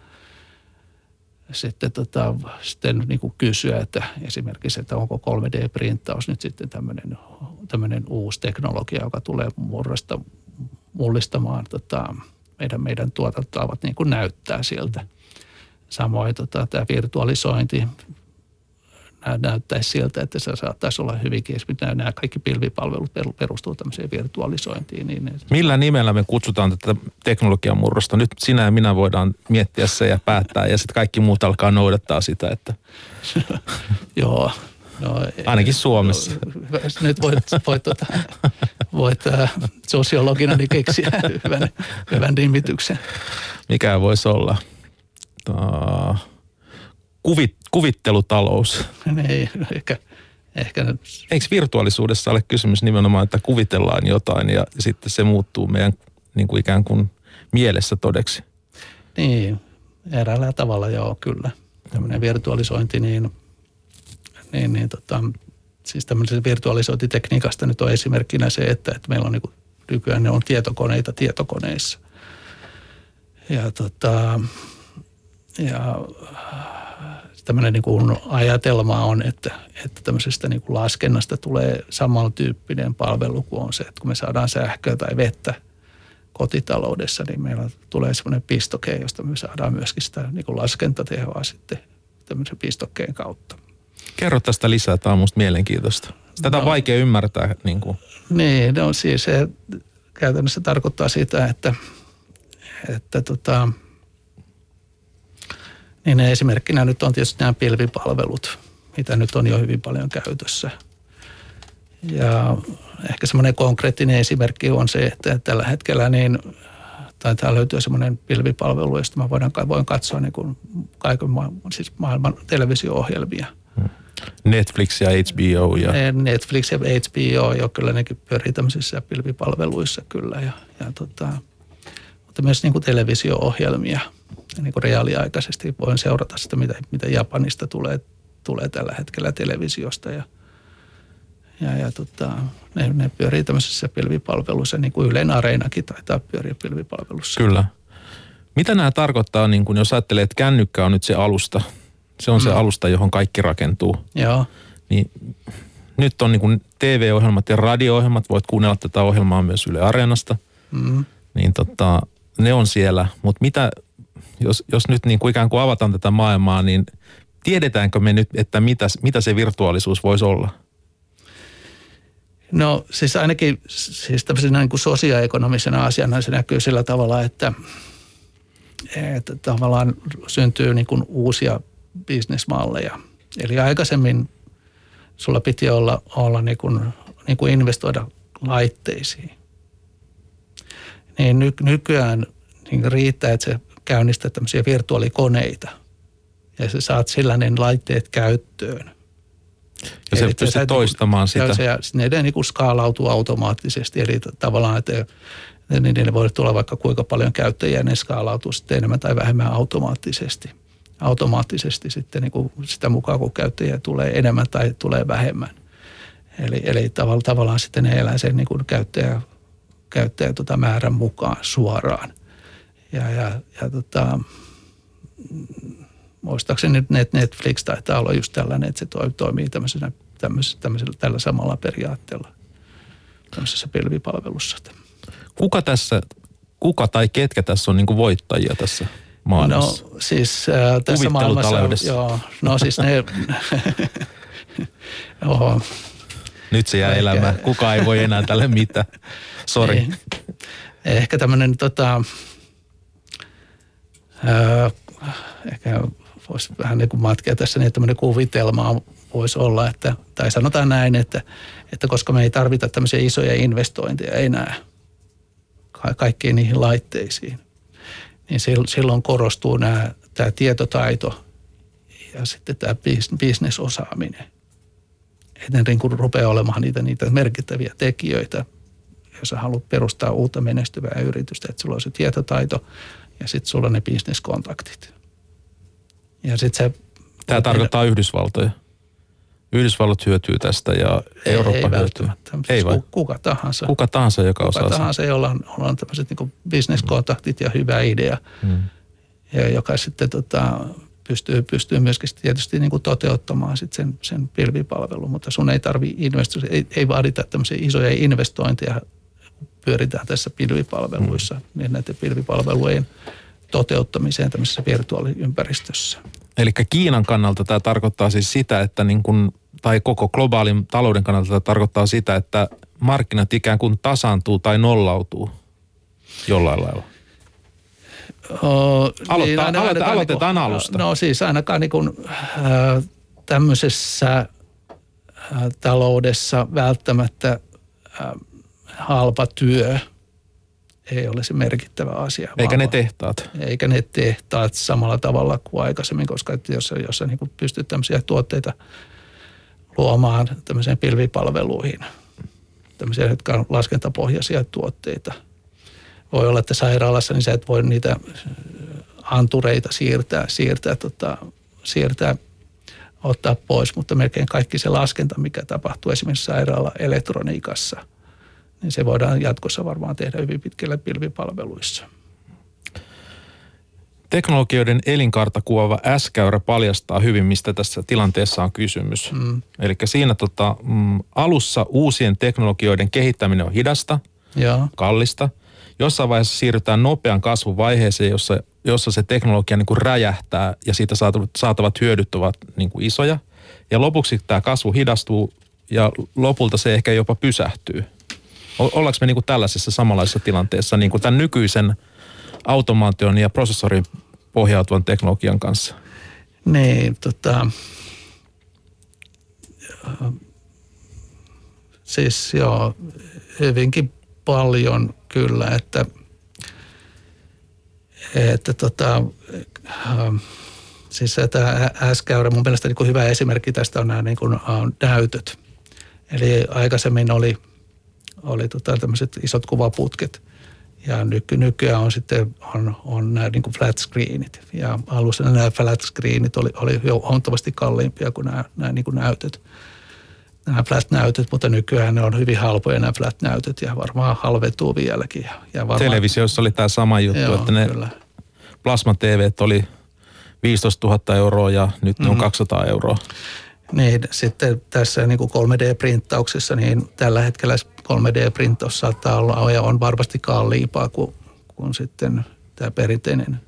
sitten, tota, sitten niin kuin kysyä, että esimerkiksi, että onko 3D-printtaus nyt sitten tämmöinen, tämmöinen uusi teknologia, joka tulee murrasta, mullistamaan tota, meidän, meidän tuotantotavat niin kuin näyttää siltä. Samoin tota, tämä virtualisointi, näyttäisi siltä, että se saattaisi olla hyvinkin, mitä nämä kaikki pilvipalvelut perustuu tämmöiseen virtualisointiin. Niin Millä nimellä me kutsutaan tätä teknologian murrosta? Nyt sinä ja minä voidaan miettiä se ja päättää ja sitten kaikki muut alkaa noudattaa sitä. Että... Joo, No, Ainakin Suomessa. No, nyt voit, voit, tuota, voit äh, sosiologina niin keksiä hyvän, hyvän nimityksen. Mikä voisi olla? Uh, kuvit, kuvittelutalous. Niin, ehkä, ehkä nyt. Eikö virtuaalisuudessa ole kysymys nimenomaan, että kuvitellaan jotain ja sitten se muuttuu meidän niin kuin ikään kuin mielessä todeksi? Niin, eräällä tavalla joo, kyllä. Tämmöinen virtualisointi, niin, niin, niin tota, siis tämmöisen virtualisointitekniikasta nyt on esimerkkinä se, että, että meillä on niin kuin, nykyään ne on tietokoneita tietokoneissa. Ja tota, ja tämmöinen niin kuin ajatelma on, että, että tämmöisestä niin kuin laskennasta tulee samantyyppinen palvelu kuin on se, että kun me saadaan sähköä tai vettä kotitaloudessa, niin meillä tulee semmoinen pistoke, josta me saadaan myöskin sitä niin kuin laskentatehoa sitten tämmöisen pistokkeen kautta. Kerro tästä lisää, tämä on musta mielenkiintoista. Tätä on no, vaikea ymmärtää. Niin, kuin. niin no siis se käytännössä tarkoittaa sitä, että, että tota, niin esimerkkinä nyt on tietysti nämä pilvipalvelut, mitä nyt on jo hyvin paljon käytössä. Ja ehkä semmoinen konkreettinen esimerkki on se, että tällä hetkellä niin taitaa löytyä semmoinen pilvipalvelu, josta mä voin, voin katsoa niin kuin kaiken maailman, siis maailman televisio-ohjelmia. Netflix ja HBO. Ja... Netflix ja HBO, jo kyllä nekin pyörii tämmöisissä pilvipalveluissa kyllä. Ja, ja tota, mutta myös niin kuin televisio-ohjelmia – niin kuin reaaliaikaisesti voin seurata sitä, mitä, mitä Japanista tulee, tulee tällä hetkellä televisiosta ja, ja, ja tota, ne, ne pyörii tämmöisessä pilvipalvelussa, niin kuin Ylen Areenakin taitaa pyöriä pilvipalvelussa. Kyllä. Mitä nämä tarkoittaa, niin kun jos ajattelee, että kännykkä on nyt se alusta, se on mm. se alusta, johon kaikki rakentuu. Joo. Niin nyt on niin kuin TV-ohjelmat ja radio-ohjelmat, voit kuunnella tätä ohjelmaa myös Yle Areenasta. Mm. Niin tota, ne on siellä, mutta mitä, jos, jos nyt niin kuin ikään kuin avataan tätä maailmaa, niin tiedetäänkö me nyt, että mitä, mitä se virtuaalisuus voisi olla? No siis ainakin siis tämmöisenä niin sosioekonomisena asiana se näkyy sillä tavalla, että, että tavallaan syntyy niin kuin uusia bisnesmalleja. Eli aikaisemmin sulla piti olla, olla niin kuin, niin kuin investoida laitteisiin. Niin ny, nykyään niin riittää, että se käynnistää tämmöisiä virtuaalikoneita ja sä saat sillä ne laitteet käyttöön. Ja se pystyy toistamaan sitä. Ja se, ne niin kuin skaalautuu automaattisesti, eli tavallaan, että niin ne voi tulla vaikka kuinka paljon käyttäjiä, ne skaalautuu sitten enemmän tai vähemmän automaattisesti. Automaattisesti sitten niin kuin sitä mukaan, kun käyttäjiä tulee enemmän tai tulee vähemmän. Eli, eli tavallaan, tavallaan sitten ne elää sen niin kuin käyttäjä, käyttäjä tota määrän mukaan suoraan – ja, ja, ja tota, muistaakseni nyt Netflix taitaa olla just tällainen, että se toimii tämmöisellä, tämmöisellä, tämmöisellä tällä samalla periaatteella tämmöisessä pilvipalvelussa. Kuka tässä, kuka tai ketkä tässä on niin kuin voittajia tässä maailmassa? No siis äh, tässä maailmassa, joo, no siis ne, joo. Nyt se jää elämään. Kuka ei voi enää tälle mitään. Sori. Niin. Ehkä tämmöinen tota, Öö, ehkä voisi vähän niin kuin matkia tässä, niin tämmöinen kuvitelma voisi olla, että, tai sanotaan näin, että, että koska me ei tarvita tämmöisiä isoja investointeja enää kaikkiin niihin laitteisiin, niin silloin korostuu nämä, tämä tietotaito ja sitten tämä bisnesosaaminen. Että niin kuin rupeaa olemaan niitä, niitä merkittäviä tekijöitä, jos haluat perustaa uutta menestyvää yritystä, että sulla on se tietotaito ja sitten sulla on ne bisneskontaktit. Ja sit se... Tämä tarkoittaa Yhdysvaltoja. Yhdysvallat hyötyy tästä ja ei, Eurooppa ei hyötyy. Ei vai? Kuka tahansa. Kuka tahansa, joka kuka osaa tahansa, sen. jolla on, on tämmöiset niin bisneskontaktit ja hyvä idea. Mm. Ja joka sitten tota, pystyy, pystyy myöskin tietysti niin kuin toteuttamaan sit sen, sen pilvipalvelun, mutta sun ei tarvi investoida, ei, ei vaadita tämmöisiä isoja investointeja pyöritään tässä pilvipalveluissa, mm. niin näiden pilvipalvelujen toteuttamiseen tämmöisessä virtuaaliympäristössä. Eli Kiinan kannalta tämä tarkoittaa siis sitä, että niin kun, tai koko globaalin talouden kannalta tämä tarkoittaa sitä, että markkinat ikään kuin tasaantuu tai nollautuu jollain lailla. Oh, Aloittaa, niin, aina, aloitetaan, aloitetaan niin kuin, alusta. No siis ainakaan niin kuin, äh, tämmöisessä äh, taloudessa välttämättä äh, halpa työ ei ole se merkittävä asia. Eikä vaan, ne tehtaat. Eikä ne tehtaat samalla tavalla kuin aikaisemmin, koska että jos, jos sä niin pystyt tämmöisiä tuotteita luomaan tämmöiseen pilvipalveluihin, tämmöisiä, jotka on laskentapohjaisia tuotteita – voi olla, että sairaalassa niin sä et voi niitä antureita siirtää, siirtää, tota, siirtää ottaa pois, mutta melkein kaikki se laskenta, mikä tapahtuu esimerkiksi sairaala elektroniikassa, niin se voidaan jatkossa varmaan tehdä hyvin pitkällä pilvipalveluissa. Teknologioiden elinkaarta kuvaava S-käyrä paljastaa hyvin, mistä tässä tilanteessa on kysymys. Mm. Eli siinä tota, mm, alussa uusien teknologioiden kehittäminen on hidasta, ja. kallista – jossain vaiheessa siirrytään nopean kasvun vaiheeseen, jossa, jossa se teknologia niin kuin räjähtää ja siitä saatavat hyödyt ovat niin kuin isoja. Ja lopuksi tämä kasvu hidastuu ja lopulta se ehkä jopa pysähtyy. Ollaanko me niin kuin tällaisessa samanlaisessa tilanteessa niin kuin tämän nykyisen automaation ja prosessorin pohjautuvan teknologian kanssa? Niin, tota, siis joo, hyvinkin paljon kyllä, että, että tota, ähm, siis tämä S-käyrä, mun mielestä niin hyvä esimerkki tästä on nämä niin kuin, äh, näytöt. Eli aikaisemmin oli, oli tota, tämmöiset isot kuvaputket ja nyky, nykyään on sitten on, on nämä niin flat screenit. Ja alussa nämä flat screenit oli, oli huomattavasti kalliimpia kuin nämä, nämä niin kuin näytöt nämä flat-näytöt, mutta nykyään ne on hyvin halpoja nämä flat-näytöt ja varmaan halventuu vieläkin. Ja varmaan, Televisiossa oli tämä sama juttu, joo, että ne kyllä. plasma-TV oli 15 000 euroa ja nyt ne mm. on 200 mhm. euroa. Niin, sitten tässä niin kuin 3D-printtauksessa, niin tällä hetkellä 3D-printtaus saattaa olla ja on varmasti kalliimpaa kuin, kuin sitten tämä perinteinen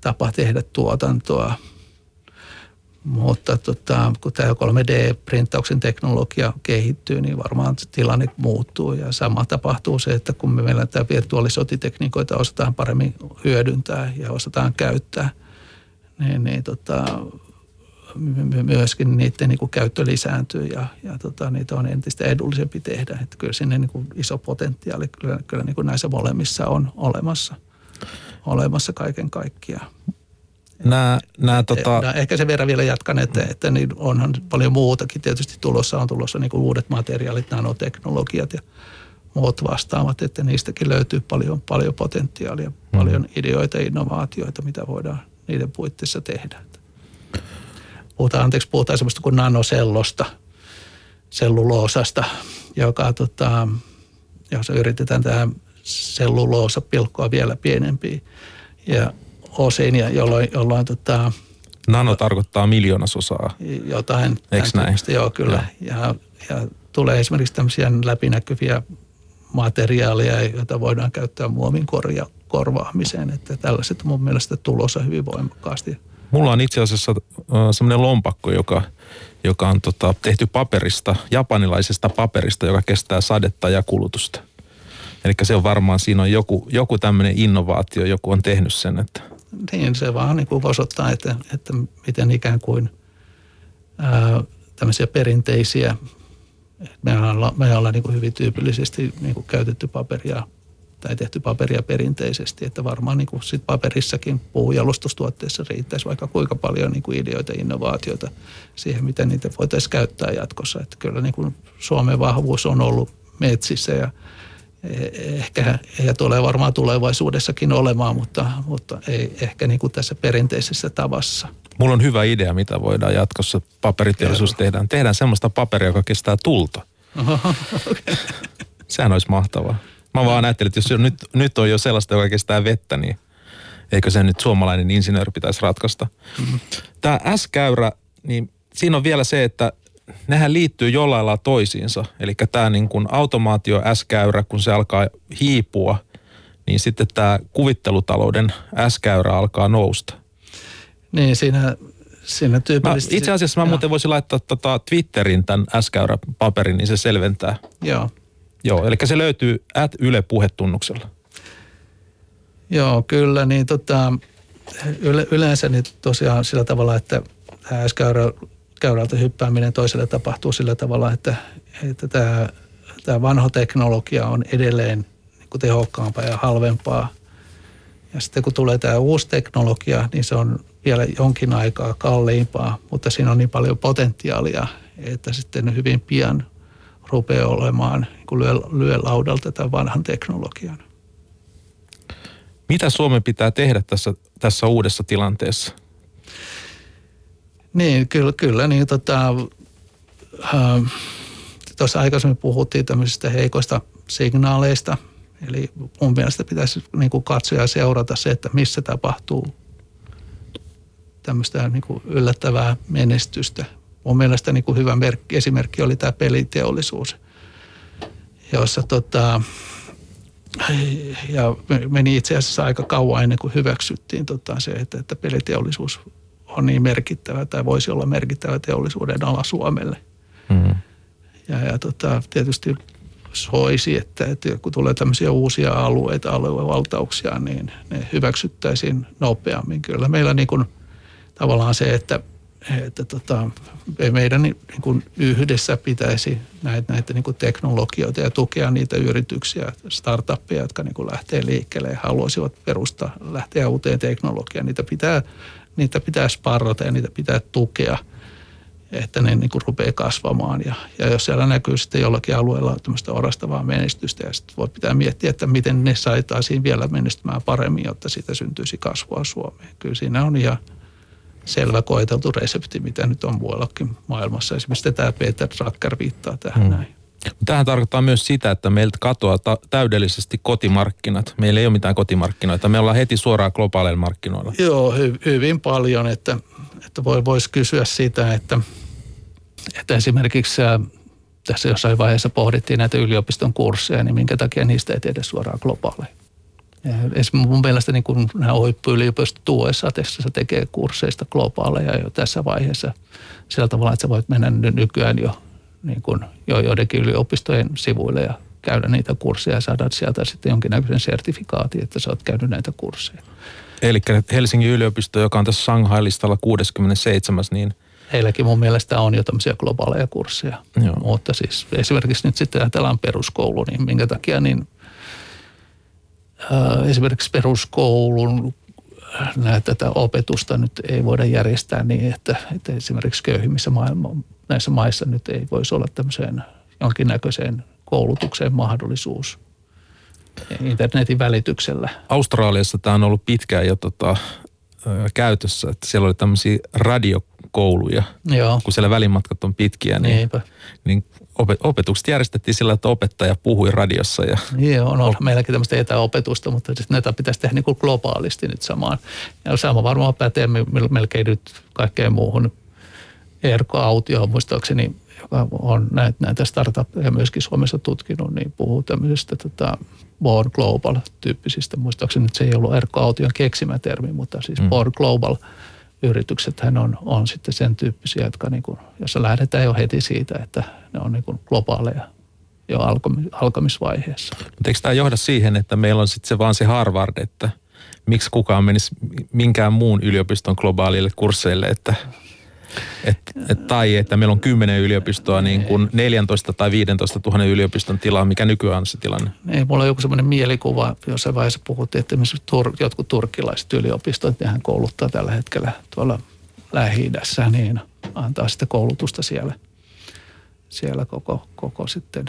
tapa tehdä tuotantoa. Mutta tota, kun tämä 3D-printtauksen teknologia kehittyy, niin varmaan tilanne muuttuu. Ja sama tapahtuu se, että kun me meillä tämä virtuaalisotitekniikoita osataan paremmin hyödyntää ja osataan käyttää, niin, niin tota, myöskin niiden niin kuin käyttö lisääntyy ja, ja tota, niitä on entistä edullisempi tehdä. Että kyllä sinne niin kuin iso potentiaali kyllä, kyllä niin kuin näissä molemmissa on olemassa, olemassa kaiken kaikkiaan. Nämä, nämä, tota... no, ehkä sen verran vielä jatkan, että, että niin onhan paljon muutakin tietysti tulossa. On tulossa niin kuin uudet materiaalit, nanoteknologiat ja muut vastaavat, että niistäkin löytyy paljon, paljon potentiaalia, mm. paljon ideoita ja innovaatioita, mitä voidaan niiden puitteissa tehdä. Puhutaan, anteeksi, puhutaan semmoista kuin nanosellosta, selluloosasta, joka tota, jos yritetään tähän selluloosa pilkkoa vielä pienempiin ja osin, ja jolloin, jolloin tota, Nano tarkoittaa miljoonasosaa. Jotain. Eikö näin? Joo, kyllä. Ja, ja tulee esimerkiksi tämmöisiä läpinäkyviä materiaaleja, joita voidaan käyttää muovin korja, korvaamiseen. Että tällaiset on mun mielestä tulossa hyvin voimakkaasti. Mulla on itse asiassa semmoinen lompakko, joka, joka on tota, tehty paperista, japanilaisesta paperista, joka kestää sadetta ja kulutusta. Eli se on varmaan, siinä on joku, joku tämmöinen innovaatio, joku on tehnyt sen, että niin se vaan niin kuin osoittaa, että, että miten ikään kuin ää, tämmöisiä perinteisiä, me ollaan, me ollaan niin kuin hyvin tyypillisesti niin kuin käytetty paperia tai tehty paperia perinteisesti, että varmaan niin kuin sit paperissakin puujalostustuotteissa riittäisi vaikka kuinka paljon niin kuin ideoita ja innovaatioita siihen, miten niitä voitaisiin käyttää jatkossa. Että kyllä niin kuin Suomen vahvuus on ollut metsissä ja ehkä ja tulee varmaan tulevaisuudessakin olemaan, mutta, mutta ei ehkä niin kuin tässä perinteisessä tavassa. Mulla on hyvä idea, mitä voidaan jatkossa paperiteollisuus tehdä. Tehdään semmoista paperia, joka kestää tulta. Oho, okay. Sehän olisi mahtavaa. Mä vaan ajattelin, että jos nyt, nyt on jo sellaista, joka kestää vettä, niin eikö se nyt suomalainen insinööri pitäisi ratkaista. Mm-hmm. Tämä S-käyrä, niin siinä on vielä se, että nehän liittyy jollain lailla toisiinsa. Eli tämä niin kuin automaatio S-käyrä, kun se alkaa hiipua, niin sitten tämä kuvittelutalouden S-käyrä alkaa nousta. Niin, siinä, siinä tyypillisesti... Mä, itse asiassa mä muuten voisin laittaa tota Twitterin tämän S-käyrä paperin, niin se selventää. Joo. Joo, eli se löytyy at Yle puhetunnuksella. Joo, kyllä, niin tota, yle, yleensä niin tosiaan sillä tavalla, että S-käyrältä hyppääminen toiselle tapahtuu sillä tavalla, että, että tämä, tämä vanha teknologia on edelleen niin kuin tehokkaampaa ja halvempaa. Ja sitten kun tulee tämä uusi teknologia, niin se on vielä jonkin aikaa kalliimpaa, mutta siinä on niin paljon potentiaalia, että sitten hyvin pian rupeaa olemaan, kun lyö, lyö laudalta tämän vanhan teknologian. Mitä Suomen pitää tehdä tässä, tässä uudessa tilanteessa? Niin, kyllä, kyllä niin tota, äh, tuossa aikaisemmin puhuttiin tämmöisistä heikoista signaaleista. Eli mun mielestä pitäisi niin kuin katsoa ja seurata se, että missä tapahtuu tämmöistä niin kuin yllättävää menestystä. Mun mielestä niin kuin hyvä merkki, esimerkki oli tämä peliteollisuus, jossa tota, ja meni itse asiassa aika kauan ennen kuin hyväksyttiin tota se, että, että peliteollisuus on niin merkittävä tai voisi olla merkittävä teollisuuden ala Suomelle. Mm. Ja, ja tota, tietysti soisi, että, että kun tulee tämmöisiä uusia alueita, aluevaltauksia, niin ne hyväksyttäisiin nopeammin. Kyllä meillä niin kuin, tavallaan se, että että tota, meidän niin kuin yhdessä pitäisi näitä, näitä niin kuin teknologioita ja tukea niitä yrityksiä, startuppeja, jotka niin kuin lähtee liikkeelle ja haluaisivat perustaa, lähteä uuteen teknologiaan. Niitä pitää, niitä pitää sparrata ja niitä pitää tukea, että ne niin kuin rupeaa kasvamaan. Ja, ja jos siellä näkyy sitten jollakin alueella tämmöistä orastavaa menestystä, ja sitten voi pitää miettiä, että miten ne saitaisiin vielä menestymään paremmin, jotta siitä syntyisi kasvua Suomeen. Kyllä siinä on ihan selvä koeteltu resepti, mitä nyt on muuallakin maailmassa. Esimerkiksi tämä Peter Drucker viittaa tähän hmm. näin. Tähän tarkoittaa myös sitä, että meiltä katoaa ta- täydellisesti kotimarkkinat. Meillä ei ole mitään kotimarkkinoita. Me ollaan heti suoraan globaaleilla markkinoilla. Joo, hy- hyvin paljon. Että, että voi, voisi kysyä sitä, että, että esimerkiksi tässä jossain vaiheessa pohdittiin näitä yliopiston kursseja, niin minkä takia niistä ei tehdä suoraan globaaleja. Mun mielestä niin kun nämä huippuyliopistot tässä tekee kursseista globaaleja jo tässä vaiheessa sillä tavalla, että sä voit mennä nykyään jo, niin kun, jo joidenkin yliopistojen sivuille ja käydä niitä kursseja ja saada sieltä sitten jonkinnäköisen sertifikaatin, että sä oot käynyt näitä kursseja. Eli Helsingin yliopisto, joka on tässä Shanghai-listalla 67, niin Heilläkin mun mielestä on jo tämmöisiä globaaleja kursseja. Joo. Mutta siis esimerkiksi nyt sitten ajatellaan peruskoulu, niin minkä takia niin esimerkiksi peruskoulun äh, näitä, tätä opetusta nyt ei voida järjestää niin, että, että esimerkiksi köyhimmissä maailma, näissä maissa nyt ei voisi olla tämmöiseen jonkinnäköiseen koulutukseen mahdollisuus internetin välityksellä. Australiassa tämä on ollut pitkään jo tota, käytössä, että siellä oli tämmöisiä radiokouluja, Joo. kun siellä välimatkat on pitkiä, niin, Niinpä. niin opetukset järjestettiin sillä, että opettaja puhui radiossa. Ja... Joo, on, on meilläkin tämmöistä etäopetusta, mutta näitä pitäisi tehdä niin kuin globaalisti nyt samaan. Ja sama varmaan pätee melkein nyt kaikkeen muuhun. Erko Autio muistaakseni, joka on näitä, näitä startuppeja myöskin Suomessa tutkinut, niin puhuu tämmöisestä tota, Born Global-tyyppisistä. Muistaakseni nyt se ei ollut Erkko Aution keksimä termi, mutta siis mm. Born Global – yrityksethän on, on sitten sen tyyppisiä, jotka niin kuin, jossa lähdetään jo heti siitä, että ne on niin kuin globaaleja jo alkamisvaiheessa. Mutta eikö tämä johda siihen, että meillä on sitten se vaan se Harvard, että miksi kukaan menisi minkään muun yliopiston globaalille kursseille, että et, et, tai että meillä on kymmenen yliopistoa niin kuin 14 tai 15 000 yliopiston tilaa, mikä nykyään on se tilanne? Ei, mulla on joku semmoinen mielikuva, jossain vaiheessa puhuttiin, että tur, jotkut turkkilaiset yliopistot, nehän kouluttaa tällä hetkellä tuolla lähi niin antaa sitten koulutusta siellä, siellä koko, koko sitten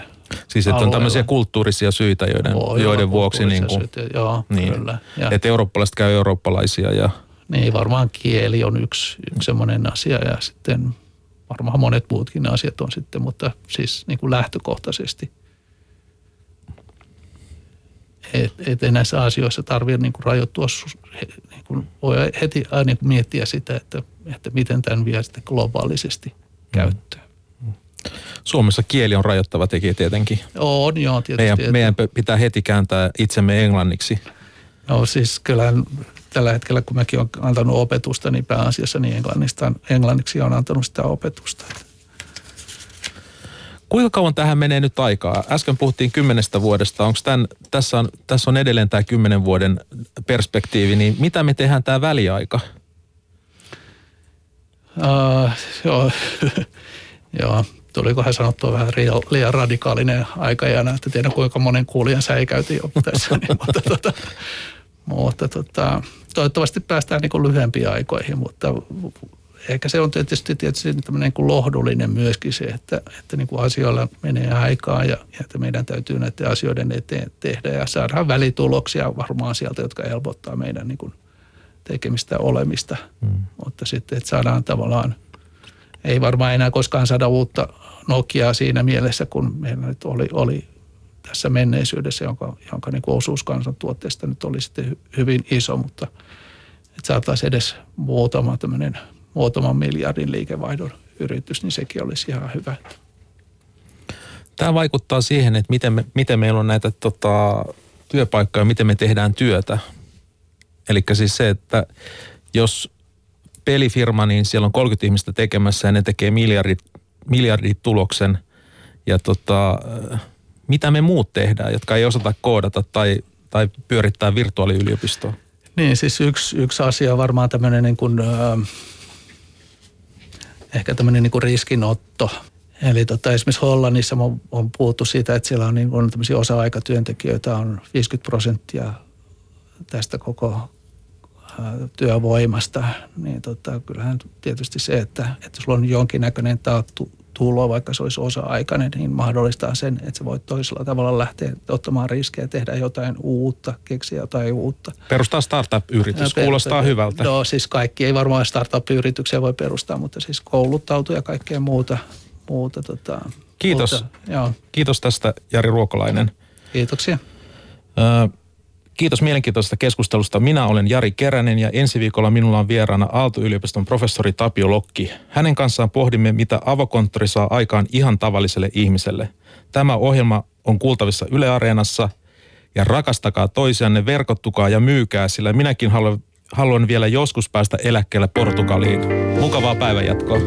Siis että on tämmöisiä kulttuurisia syitä, joiden, Voi joiden vuoksi niin kuin, syitä, joo, niin, kyllä. että eurooppalaiset käy eurooppalaisia ja niin varmaan kieli on yksi, yksi semmoinen asia ja sitten varmaan monet muutkin asiat on sitten, mutta siis niin kuin lähtökohtaisesti. Että et näissä asioissa tarvitse niin kuin rajoittua, niin kuin voi heti kuin miettiä sitä, että, että miten tämän vie sitten globaalisesti käyttöön. Suomessa kieli on rajoittava tekijä tietenkin. On, joo, tietysti. Meidän, meidän pitää heti kääntää itsemme englanniksi. No siis kyllä tällä hetkellä, kun mäkin olen antanut opetusta, niin pääasiassa niin englannista, englanniksi on antanut sitä opetusta. Kuinka kauan tähän menee nyt aikaa? Äsken puhuttiin kymmenestä vuodesta. Onko tämän, tässä, on, tässä on edelleen tämä kymmenen vuoden perspektiivi, niin mitä me tehdään tämä väliaika? Uh, joo, joo, tulikohan sanottua vähän liian radikaalinen aikajana, että tiedän kuinka monen kuulijan säikäytin jo tässä. niin, mutta tota, mutta tota, toivottavasti päästään niin lyhyempiin aikoihin, mutta ehkä se on tietysti, tietysti tämmöinen niin lohdullinen myöskin se, että, että niin kuin asioilla menee aikaa ja, ja että meidän täytyy näiden asioiden eteen tehdä ja saadaan välituloksia varmaan sieltä, jotka helpottaa meidän niin kuin tekemistä olemista. Hmm. Mutta sitten, että saadaan tavallaan, ei varmaan enää koskaan saada uutta Nokiaa siinä mielessä, kun meillä nyt oli, oli tässä menneisyydessä, jonka, jonka niin kuin osuus kansantuotteesta nyt oli sitten hyvin iso, mutta että saataisiin edes muutama tämmöinen muutaman miljardin liikevaihdon yritys, niin sekin olisi ihan hyvä. Tämä vaikuttaa siihen, että miten, me, miten meillä on näitä tota, työpaikkoja, miten me tehdään työtä. Eli siis se, että jos pelifirma, niin siellä on 30 ihmistä tekemässä ja ne tekee miljardit, miljardit tuloksen. Ja tota, mitä me muut tehdään, jotka ei osata koodata tai, tai pyörittää virtuaaliyliopistoa? Niin, siis yksi, yksi asia on varmaan tämmöinen niin kuin, ehkä tämmöinen niin kuin riskinotto. Eli tota, esimerkiksi Hollannissa on, on puhuttu siitä, että siellä on, niin kuin tämmöisiä osa-aikatyöntekijöitä on 50 prosenttia tästä koko työvoimasta, niin tota, kyllähän tietysti se, että, että sulla on jonkinnäköinen taattu tulo, vaikka se olisi osa-aikainen, niin mahdollistaa sen, että sä voit toisella tavalla lähteä ottamaan riskejä, tehdä jotain uutta, keksiä jotain uutta. Perustaa startup-yritys, kuulostaa per, hyvältä. No siis kaikki ei varmaan startup-yrityksiä voi perustaa, mutta siis kouluttautua ja kaikkea muuta. muuta tota, Kiitos. Muuta, joo. Kiitos tästä Jari Ruokolainen. Kiitoksia. Ö, Kiitos mielenkiintoisesta keskustelusta. Minä olen Jari Keränen ja ensi viikolla minulla on vieraana Aalto-yliopiston professori Tapio Lokki. Hänen kanssaan pohdimme, mitä avokonttori saa aikaan ihan tavalliselle ihmiselle. Tämä ohjelma on kuultavissa Yle Areenassa ja rakastakaa toisianne, verkottukaa ja myykää, sillä minäkin haluan, haluan vielä joskus päästä eläkkeelle Portugaliin. Mukavaa päivänjatkoa.